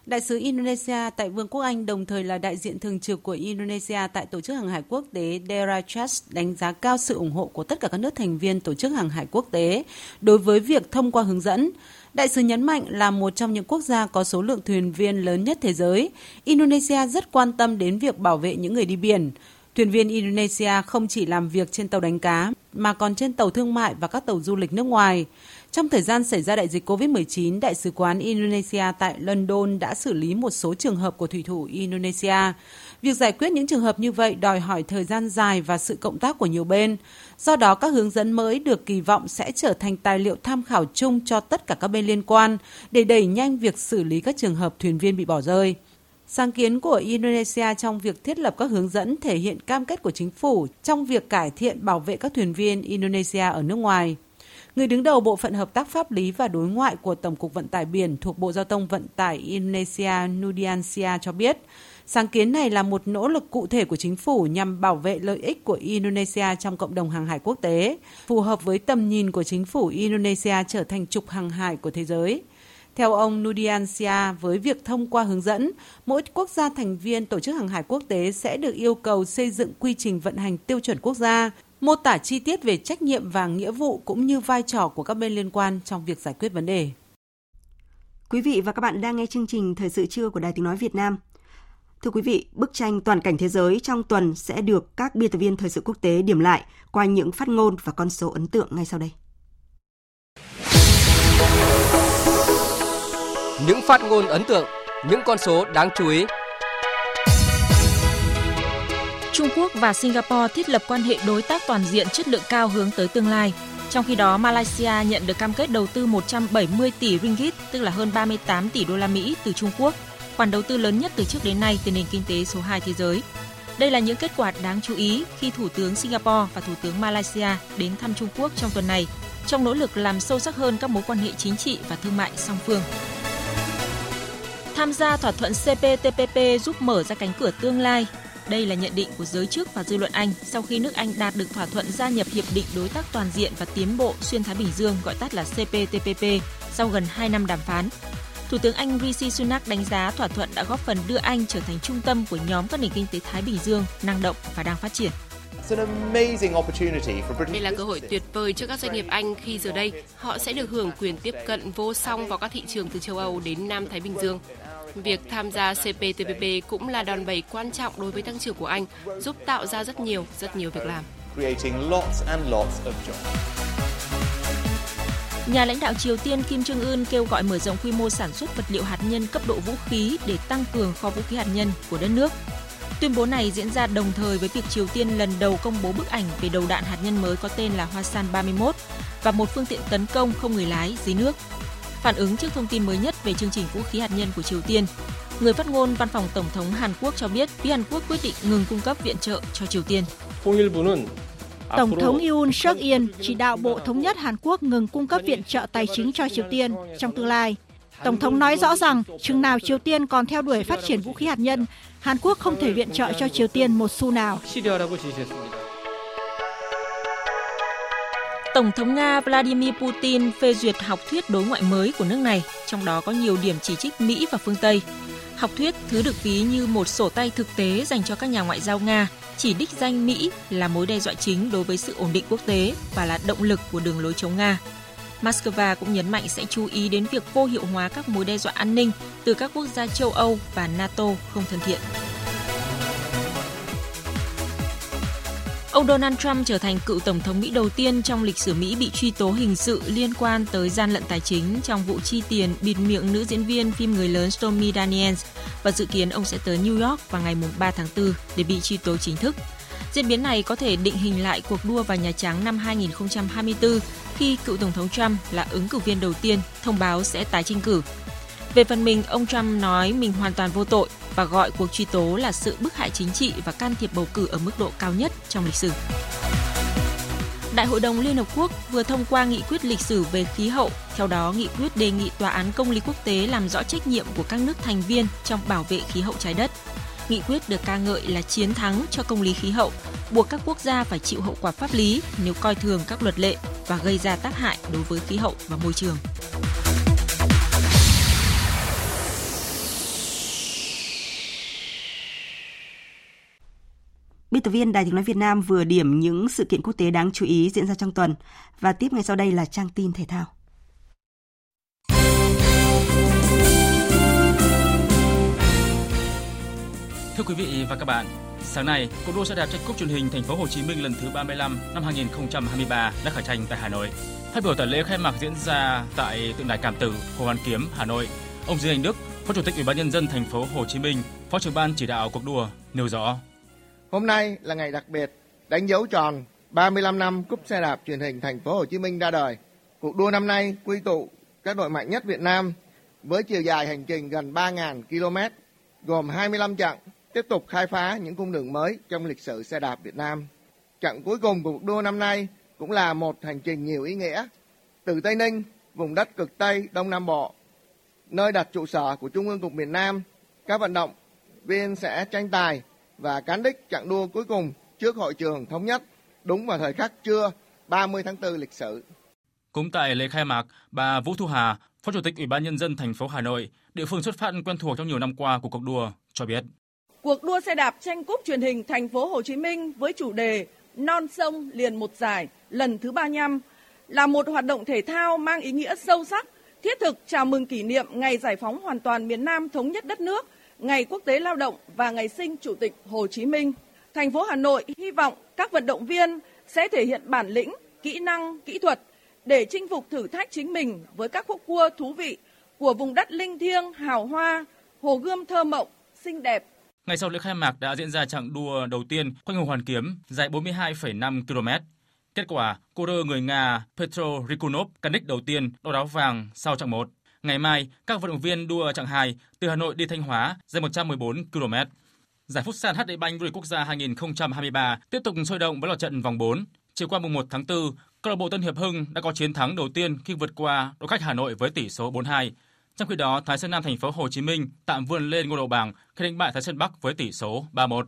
Đại sứ Indonesia tại Vương quốc Anh, đồng thời là đại diện thường trực của Indonesia tại Tổ chức Hàng hải Quốc tế Dera Trust, đánh giá cao sự ủng hộ của tất cả các nước thành viên Tổ chức Hàng hải Quốc tế đối với việc thông qua hướng dẫn. Đại sứ nhấn mạnh là một trong những quốc gia có số lượng thuyền viên lớn nhất thế giới. Indonesia rất quan tâm đến việc bảo vệ những người đi biển. Thuyền viên Indonesia không chỉ làm việc trên tàu đánh cá, mà còn trên tàu thương mại và các tàu du lịch nước ngoài. Trong thời gian xảy ra đại dịch COVID-19, Đại sứ quán Indonesia tại London đã xử lý một số trường hợp của thủy thủ Indonesia. Việc giải quyết những trường hợp như vậy đòi hỏi thời gian dài và sự cộng tác của nhiều bên. Do đó, các hướng dẫn mới được kỳ vọng sẽ trở thành tài liệu tham khảo chung cho tất cả các bên liên quan để đẩy nhanh việc xử lý các trường hợp thuyền viên bị bỏ rơi. Sáng kiến của Indonesia trong việc thiết lập các hướng dẫn thể hiện cam kết của chính phủ trong việc cải thiện bảo vệ các thuyền viên Indonesia ở nước ngoài. Người đứng đầu Bộ phận Hợp tác Pháp lý và Đối ngoại của Tổng cục Vận tải Biển thuộc Bộ Giao thông Vận tải Indonesia Nudiansia cho biết, sáng kiến này là một nỗ lực cụ thể của chính phủ nhằm bảo vệ lợi ích của Indonesia trong cộng đồng hàng hải quốc tế, phù hợp với tầm nhìn của chính phủ Indonesia trở thành trục hàng hải của thế giới. Theo ông Nudiansia, với việc thông qua hướng dẫn, mỗi quốc gia thành viên Tổ chức Hàng hải Quốc tế sẽ được yêu cầu xây dựng quy trình vận hành tiêu chuẩn quốc gia, mô tả chi tiết về trách nhiệm và nghĩa vụ cũng như vai trò của các bên liên quan trong việc giải quyết vấn đề. Quý vị và các bạn đang nghe chương trình Thời sự trưa của Đài Tiếng Nói Việt Nam. Thưa quý vị, bức tranh toàn cảnh thế giới trong tuần sẽ được các biên tập viên Thời sự quốc tế điểm lại qua những phát ngôn và con số ấn tượng ngay sau đây. Những phát ngôn ấn tượng, những con số đáng chú ý. Trung Quốc và Singapore thiết lập quan hệ đối tác toàn diện chất lượng cao hướng tới tương lai. Trong khi đó, Malaysia nhận được cam kết đầu tư 170 tỷ ringgit, tức là hơn 38 tỷ đô la Mỹ từ Trung Quốc, khoản đầu tư lớn nhất từ trước đến nay từ nền kinh tế số 2 thế giới. Đây là những kết quả đáng chú ý khi Thủ tướng Singapore và Thủ tướng Malaysia đến thăm Trung Quốc trong tuần này, trong nỗ lực làm sâu sắc hơn các mối quan hệ chính trị và thương mại song phương. Tham gia thỏa thuận CPTPP giúp mở ra cánh cửa tương lai. Đây là nhận định của giới chức và dư luận Anh sau khi nước Anh đạt được thỏa thuận gia nhập Hiệp định Đối tác Toàn diện và Tiến bộ Xuyên Thái Bình Dương gọi tắt là CPTPP sau gần 2 năm đàm phán. Thủ tướng Anh Rishi Sunak đánh giá thỏa thuận đã góp phần đưa Anh trở thành trung tâm của nhóm các nền kinh tế Thái Bình Dương năng động và đang phát triển. Đây là cơ hội tuyệt vời cho các doanh nghiệp Anh khi giờ đây họ sẽ được hưởng quyền tiếp cận vô song vào các thị trường từ châu Âu đến Nam Thái Bình Dương. Việc tham gia CPTPP cũng là đòn bẩy quan trọng đối với tăng trưởng của Anh, giúp tạo ra rất nhiều, rất nhiều việc làm. Nhà lãnh đạo Triều Tiên Kim Jong Un kêu gọi mở rộng quy mô sản xuất vật liệu hạt nhân cấp độ vũ khí để tăng cường kho vũ khí hạt nhân của đất nước. Tuyên bố này diễn ra đồng thời với việc Triều Tiên lần đầu công bố bức ảnh về đầu đạn hạt nhân mới có tên là Hoa San 31 và một phương tiện tấn công không người lái dưới nước. Phản ứng trước thông tin mới nhất về chương trình vũ khí hạt nhân của Triều Tiên, người phát ngôn văn phòng Tổng thống Hàn Quốc cho biết phía Hàn Quốc quyết định ngừng cung cấp viện trợ cho Triều Tiên. Tổng thống Yoon suk yeol chỉ đạo Bộ Thống nhất Hàn Quốc ngừng cung cấp viện trợ tài chính cho Triều Tiên trong tương lai. Tổng thống nói rõ rằng chừng nào Triều Tiên còn theo đuổi phát triển vũ khí hạt nhân, Hàn Quốc không thể viện trợ cho Triều Tiên một xu nào. Tổng thống Nga Vladimir Putin phê duyệt học thuyết đối ngoại mới của nước này, trong đó có nhiều điểm chỉ trích Mỹ và phương Tây. Học thuyết thứ được ví như một sổ tay thực tế dành cho các nhà ngoại giao Nga, chỉ đích danh Mỹ là mối đe dọa chính đối với sự ổn định quốc tế và là động lực của đường lối chống Nga. Moscow cũng nhấn mạnh sẽ chú ý đến việc vô hiệu hóa các mối đe dọa an ninh từ các quốc gia châu Âu và NATO không thân thiện. Ông Donald Trump trở thành cựu tổng thống Mỹ đầu tiên trong lịch sử Mỹ bị truy tố hình sự liên quan tới gian lận tài chính trong vụ chi tiền bịt miệng nữ diễn viên phim người lớn Stormy Daniels và dự kiến ông sẽ tới New York vào ngày 3 tháng 4 để bị truy tố chính thức. Diễn biến này có thể định hình lại cuộc đua vào Nhà Trắng năm 2024 khi cựu Tổng thống Trump là ứng cử viên đầu tiên thông báo sẽ tái tranh cử. Về phần mình, ông Trump nói mình hoàn toàn vô tội và gọi cuộc truy tố là sự bức hại chính trị và can thiệp bầu cử ở mức độ cao nhất trong lịch sử. Đại hội đồng Liên Hợp Quốc vừa thông qua nghị quyết lịch sử về khí hậu. Theo đó, nghị quyết đề nghị Tòa án Công lý Quốc tế làm rõ trách nhiệm của các nước thành viên trong bảo vệ khí hậu trái đất. Nghị quyết được ca ngợi là chiến thắng cho công lý khí hậu, buộc các quốc gia phải chịu hậu quả pháp lý nếu coi thường các luật lệ và gây ra tác hại đối với khí hậu và môi trường. Biên tập viên Đài tiếng nói Việt Nam vừa điểm những sự kiện quốc tế đáng chú ý diễn ra trong tuần và tiếp ngay sau đây là trang tin thể thao. Thưa quý vị và các bạn, sáng nay, cuộc đua xe đạp tranh cúp truyền hình thành phố Hồ Chí Minh lần thứ 35 năm 2023 đã khởi tranh tại Hà Nội. Phát biểu tại lễ khai mạc diễn ra tại tượng đài Cảm Tử, Hồ Hoàn Kiếm, Hà Nội, ông Dương Anh Đức, Phó Chủ tịch Ủy ban nhân dân thành phố Hồ Chí Minh, Phó trưởng ban chỉ đạo cuộc đua nêu rõ: Hôm nay là ngày đặc biệt, đánh dấu tròn 35 năm cúp xe đạp truyền hình thành phố Hồ Chí Minh ra đời. Cuộc đua năm nay quy tụ các đội mạnh nhất Việt Nam với chiều dài hành trình gần 3.000 km, gồm 25 chặng, tiếp tục khai phá những cung đường mới trong lịch sử xe đạp Việt Nam. Chặng cuối cùng của cuộc đua năm nay cũng là một hành trình nhiều ý nghĩa. Từ Tây Ninh, vùng đất cực Tây Đông Nam Bộ, nơi đặt trụ sở của Trung ương Cục miền Nam, các vận động viên sẽ tranh tài và cán đích chặng đua cuối cùng trước hội trường thống nhất đúng vào thời khắc trưa 30 tháng 4 lịch sử. Cũng tại lễ khai mạc, bà Vũ Thu Hà, Phó Chủ tịch Ủy ban nhân dân thành phố Hà Nội, địa phương xuất phát quen thuộc trong nhiều năm qua của cuộc đua cho biết. Cuộc đua xe đạp tranh cúp truyền hình thành phố Hồ Chí Minh với chủ đề Non sông liền một giải lần thứ 35 là một hoạt động thể thao mang ý nghĩa sâu sắc, thiết thực chào mừng kỷ niệm ngày giải phóng hoàn toàn miền Nam thống nhất đất nước, ngày quốc tế lao động và ngày sinh Chủ tịch Hồ Chí Minh. Thành phố Hà Nội hy vọng các vận động viên sẽ thể hiện bản lĩnh, kỹ năng, kỹ thuật để chinh phục thử thách chính mình với các khúc cua thú vị của vùng đất linh thiêng, hào hoa, hồ gươm thơ mộng, xinh đẹp. Ngày sau lễ khai mạc đã diễn ra chặng đua đầu tiên quanh Hồ Hoàn Kiếm dài 42,5 km. Kết quả, cô đơ người Nga Petro Rikunov cán đích đầu tiên đo đáo vàng sau chặng 1. Ngày mai, các vận động viên đua chặng 2 từ Hà Nội đi Thanh Hóa dài 114 km. Giải Phúc San HD Bank vô địch quốc gia 2023 tiếp tục sôi động với loạt trận vòng 4. Chiều qua mùng 1 tháng 4, câu lạc bộ Tân Hiệp Hưng đã có chiến thắng đầu tiên khi vượt qua đội khách Hà Nội với tỷ số 4-2. Trong khi đó, Thái Sơn Nam thành phố Hồ Chí Minh tạm vươn lên ngôi đầu bảng khi đánh bại Thái Sơn Bắc với tỷ số 3-1.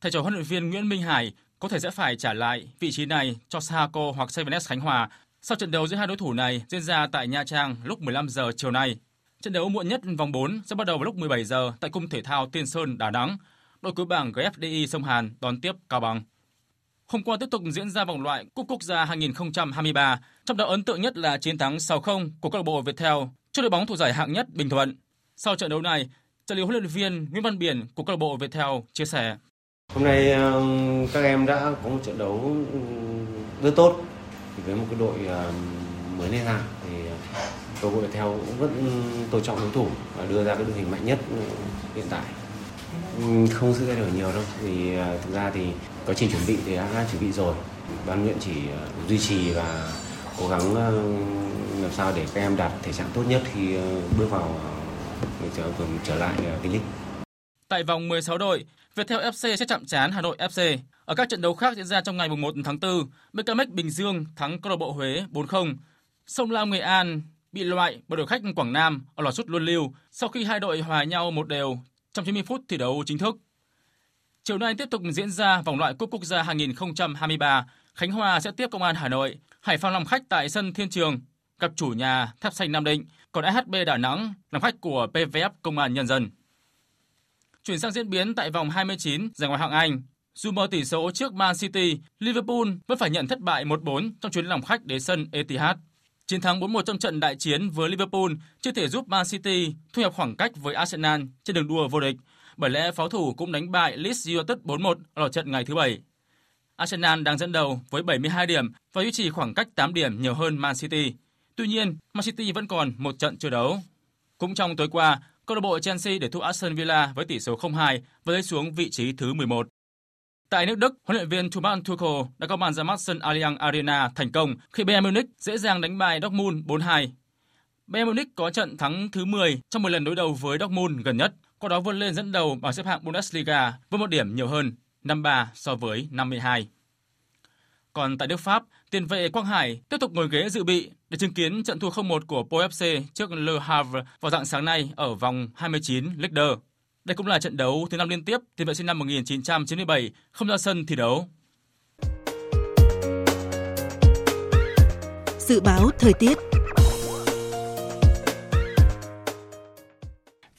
Thầy trò huấn luyện viên Nguyễn Minh Hải có thể sẽ phải trả lại vị trí này cho Sahaco hoặc Seven Khánh Hòa sau trận đấu giữa hai đối thủ này diễn ra tại Nha Trang lúc 15 giờ chiều nay. Trận đấu muộn nhất vòng 4 sẽ bắt đầu vào lúc 17 giờ tại Cung Thể thao Tiên Sơn, Đà Nẵng. Đội cuối bảng GFDI Sông Hàn đón tiếp Cao Bằng. Hôm qua tiếp tục diễn ra vòng loại Cúp Quốc gia 2023, trong đó ấn tượng nhất là chiến thắng 6-0 của câu lạc bộ Viettel trước đội bóng thủ giải hạng nhất Bình Thuận. Sau trận đấu này, trợ lý huấn luyện viên Nguyễn Văn Biển của câu lạc bộ Viettel chia sẻ: Hôm nay các em đã có một trận đấu rất tốt với một cái đội ờ, mới lên hạng thì tôi lạc theo cũng vẫn tôn trọng đối thủ và đưa ra cái đội hình mạnh nhất hiện tại. Ừ, không sự thay đổi nhiều đâu, thì ờ, thực ra thì quá trình chuẩn bị thì đã chuẩn bị rồi. Ban luyện chỉ ờ, duy trì và cố gắng làm sao để các em đạt thể trạng tốt nhất khi bước vào trở, trở lại V-League. Tại vòng 16 đội, Viettel FC sẽ chạm trán Hà Nội FC. Ở các trận đấu khác diễn ra trong ngày 1 tháng 4, BKMX Bình Dương thắng câu lạc bộ Huế 4-0. Sông Lam Nghệ An bị loại bởi đội khách Quảng Nam ở loạt sút luân lưu sau khi hai đội hòa nhau một đều trong 90 phút thi đấu chính thức. Chiều nay tiếp tục diễn ra vòng loại Cúp Quốc gia 2023. Khánh Hòa sẽ tiếp Công an Hà Nội, Hải Phòng làm khách tại sân Thiên Trường, gặp chủ nhà Tháp Xanh Nam Định, còn AHB Đà Nẵng làm khách của PVF Công an Nhân dân. Chuyển sang diễn biến tại vòng 29 giải Ngoại hạng Anh, dù mở tỷ số trước Man City, Liverpool vẫn phải nhận thất bại 1-4 trong chuyến lòng khách đến sân Etihad. Chiến thắng 4-1 trong trận đại chiến với Liverpool chưa thể giúp Man City thu hẹp khoảng cách với Arsenal trên đường đua vô địch, bởi lẽ pháo thủ cũng đánh bại Leeds United 4-1 ở trận ngày thứ Bảy. Arsenal đang dẫn đầu với 72 điểm và duy trì khoảng cách 8 điểm nhiều hơn Man City. Tuy nhiên, Man City vẫn còn một trận chưa đấu. Cũng trong tối qua, câu lạc bộ Chelsea để thua Aston Villa với tỷ số 0-2 và rơi xuống vị trí thứ 11. Tại nước Đức, huấn luyện viên Thomas Tuchel đã có màn ra mắt sân Allianz Arena thành công khi Bayern Munich dễ dàng đánh bại Dortmund 4-2. Bayern Munich có trận thắng thứ 10 trong một lần đối đầu với Dortmund gần nhất, qua đó vươn lên dẫn đầu bảng xếp hạng Bundesliga với một điểm nhiều hơn, 53 so với 52. Còn tại nước Pháp, tiền vệ Quang Hải tiếp tục ngồi ghế dự bị để chứng kiến trận thua 0-1 của Po FC trước Le Havre vào dạng sáng nay ở vòng 29 Ligue 2. Đây cũng là trận đấu thứ năm liên tiếp tiền vệ sinh năm 1997 không ra sân thi đấu. Dự báo thời tiết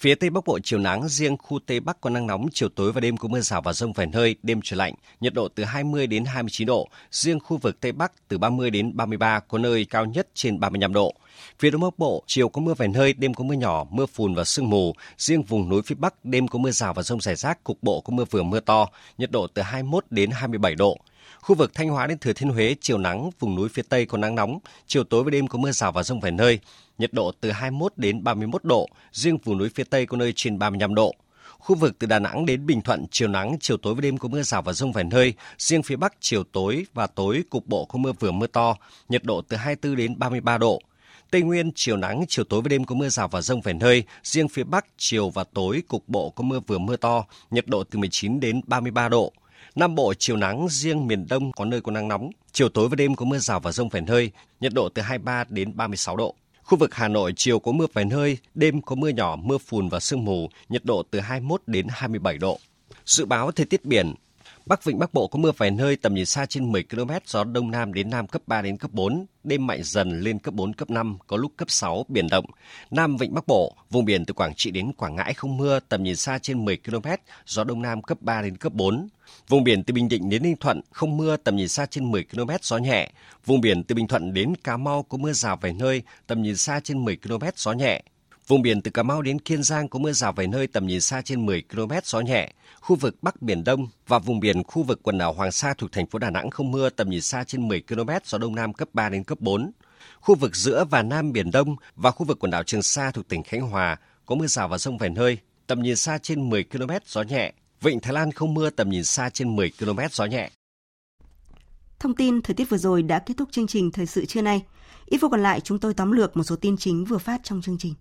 Phía Tây Bắc Bộ chiều nắng, riêng khu Tây Bắc có nắng nóng, chiều tối và đêm có mưa rào và rông vài nơi, đêm trời lạnh, nhiệt độ từ 20 đến 29 độ. Riêng khu vực Tây Bắc từ 30 đến 33, có nơi cao nhất trên 35 độ. Phía Đông Bắc Bộ, chiều có mưa vài nơi, đêm có mưa nhỏ, mưa phùn và sương mù. Riêng vùng núi phía Bắc, đêm có mưa rào và rông rải rác, cục bộ có mưa vừa mưa to, nhiệt độ từ 21 đến 27 độ. Khu vực Thanh Hóa đến Thừa Thiên Huế chiều nắng, vùng núi phía Tây có nắng nóng, chiều tối và đêm có mưa rào và rông vài nơi, nhiệt độ từ 21 đến 31 độ, riêng vùng núi phía Tây có nơi trên 35 độ. Khu vực từ Đà Nẵng đến Bình Thuận chiều nắng, chiều tối và đêm có mưa rào và rông vài nơi, riêng phía Bắc chiều tối và tối cục bộ có mưa vừa mưa to, nhiệt độ từ 24 đến 33 độ. Tây Nguyên chiều nắng, chiều tối và đêm có mưa rào và rông vài nơi, riêng phía Bắc chiều và tối cục bộ có mưa vừa mưa to, nhiệt độ từ 19 đến 33 độ. Nam Bộ chiều nắng, riêng miền Đông có nơi có nắng nóng. Chiều tối và đêm có mưa rào và rông vài nơi, nhiệt độ từ 23 đến 36 độ. Khu vực Hà Nội chiều có mưa vài nơi, đêm có mưa nhỏ, mưa phùn và sương mù, nhiệt độ từ 21 đến 27 độ. Dự báo thời tiết biển, Bắc Vịnh Bắc Bộ có mưa vài nơi, tầm nhìn xa trên 10 km, gió Đông Nam đến Nam cấp 3 đến cấp 4, đêm mạnh dần lên cấp 4, cấp 5, có lúc cấp 6, biển động. Nam Vịnh Bắc Bộ, vùng biển từ Quảng Trị đến Quảng Ngãi không mưa, tầm nhìn xa trên 10 km, gió Đông Nam cấp 3 đến cấp 4. Vùng biển từ Bình Định đến Ninh Thuận không mưa, tầm nhìn xa trên 10 km, gió nhẹ. Vùng biển từ Bình Thuận đến Cà Mau có mưa rào vài nơi, tầm nhìn xa trên 10 km, gió nhẹ. Vùng biển từ Cà Mau đến Kiên Giang có mưa rào vài nơi tầm nhìn xa trên 10 km gió nhẹ. Khu vực Bắc Biển Đông và vùng biển khu vực quần đảo Hoàng Sa thuộc thành phố Đà Nẵng không mưa tầm nhìn xa trên 10 km gió Đông Nam cấp 3 đến cấp 4. Khu vực giữa và Nam Biển Đông và khu vực quần đảo Trường Sa thuộc tỉnh Khánh Hòa có mưa rào và rông vài nơi, tầm nhìn xa trên 10 km gió nhẹ. Vịnh Thái Lan không mưa tầm nhìn xa trên 10 km gió nhẹ. Thông tin thời tiết vừa rồi đã kết thúc chương trình Thời sự trưa nay. Ít phút còn lại chúng tôi tóm lược một số tin chính vừa phát trong chương trình.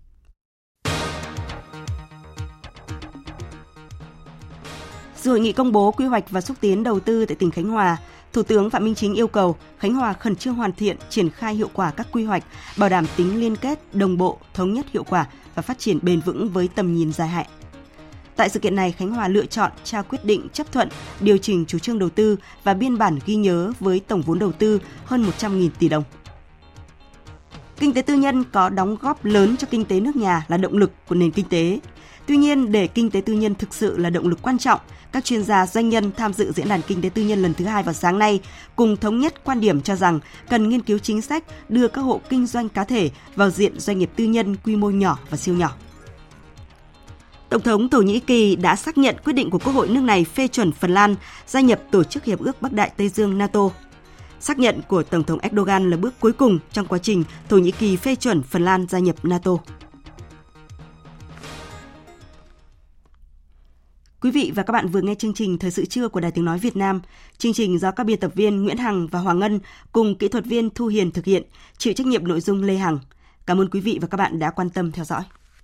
Dự hội nghị công bố quy hoạch và xúc tiến đầu tư tại tỉnh Khánh Hòa, Thủ tướng Phạm Minh Chính yêu cầu Khánh Hòa khẩn trương hoàn thiện, triển khai hiệu quả các quy hoạch, bảo đảm tính liên kết, đồng bộ, thống nhất hiệu quả và phát triển bền vững với tầm nhìn dài hạn. Tại sự kiện này, Khánh Hòa lựa chọn trao quyết định chấp thuận điều chỉnh chủ trương đầu tư và biên bản ghi nhớ với tổng vốn đầu tư hơn 100.000 tỷ đồng. Kinh tế tư nhân có đóng góp lớn cho kinh tế nước nhà là động lực của nền kinh tế. Tuy nhiên, để kinh tế tư nhân thực sự là động lực quan trọng, các chuyên gia doanh nhân tham dự diễn đàn kinh tế tư nhân lần thứ hai vào sáng nay cùng thống nhất quan điểm cho rằng cần nghiên cứu chính sách đưa các hộ kinh doanh cá thể vào diện doanh nghiệp tư nhân quy mô nhỏ và siêu nhỏ. Tổng thống Thổ Nhĩ Kỳ đã xác nhận quyết định của Quốc hội nước này phê chuẩn Phần Lan gia nhập Tổ chức Hiệp ước Bắc Đại Tây Dương NATO. Xác nhận của Tổng thống Erdogan là bước cuối cùng trong quá trình Thổ Nhĩ Kỳ phê chuẩn Phần Lan gia nhập NATO. Quý vị và các bạn vừa nghe chương trình Thời sự trưa của Đài Tiếng Nói Việt Nam. Chương trình do các biên tập viên Nguyễn Hằng và Hoàng Ngân cùng kỹ thuật viên Thu Hiền thực hiện, chịu trách nhiệm nội dung Lê Hằng. Cảm ơn quý vị và các bạn đã quan tâm theo dõi.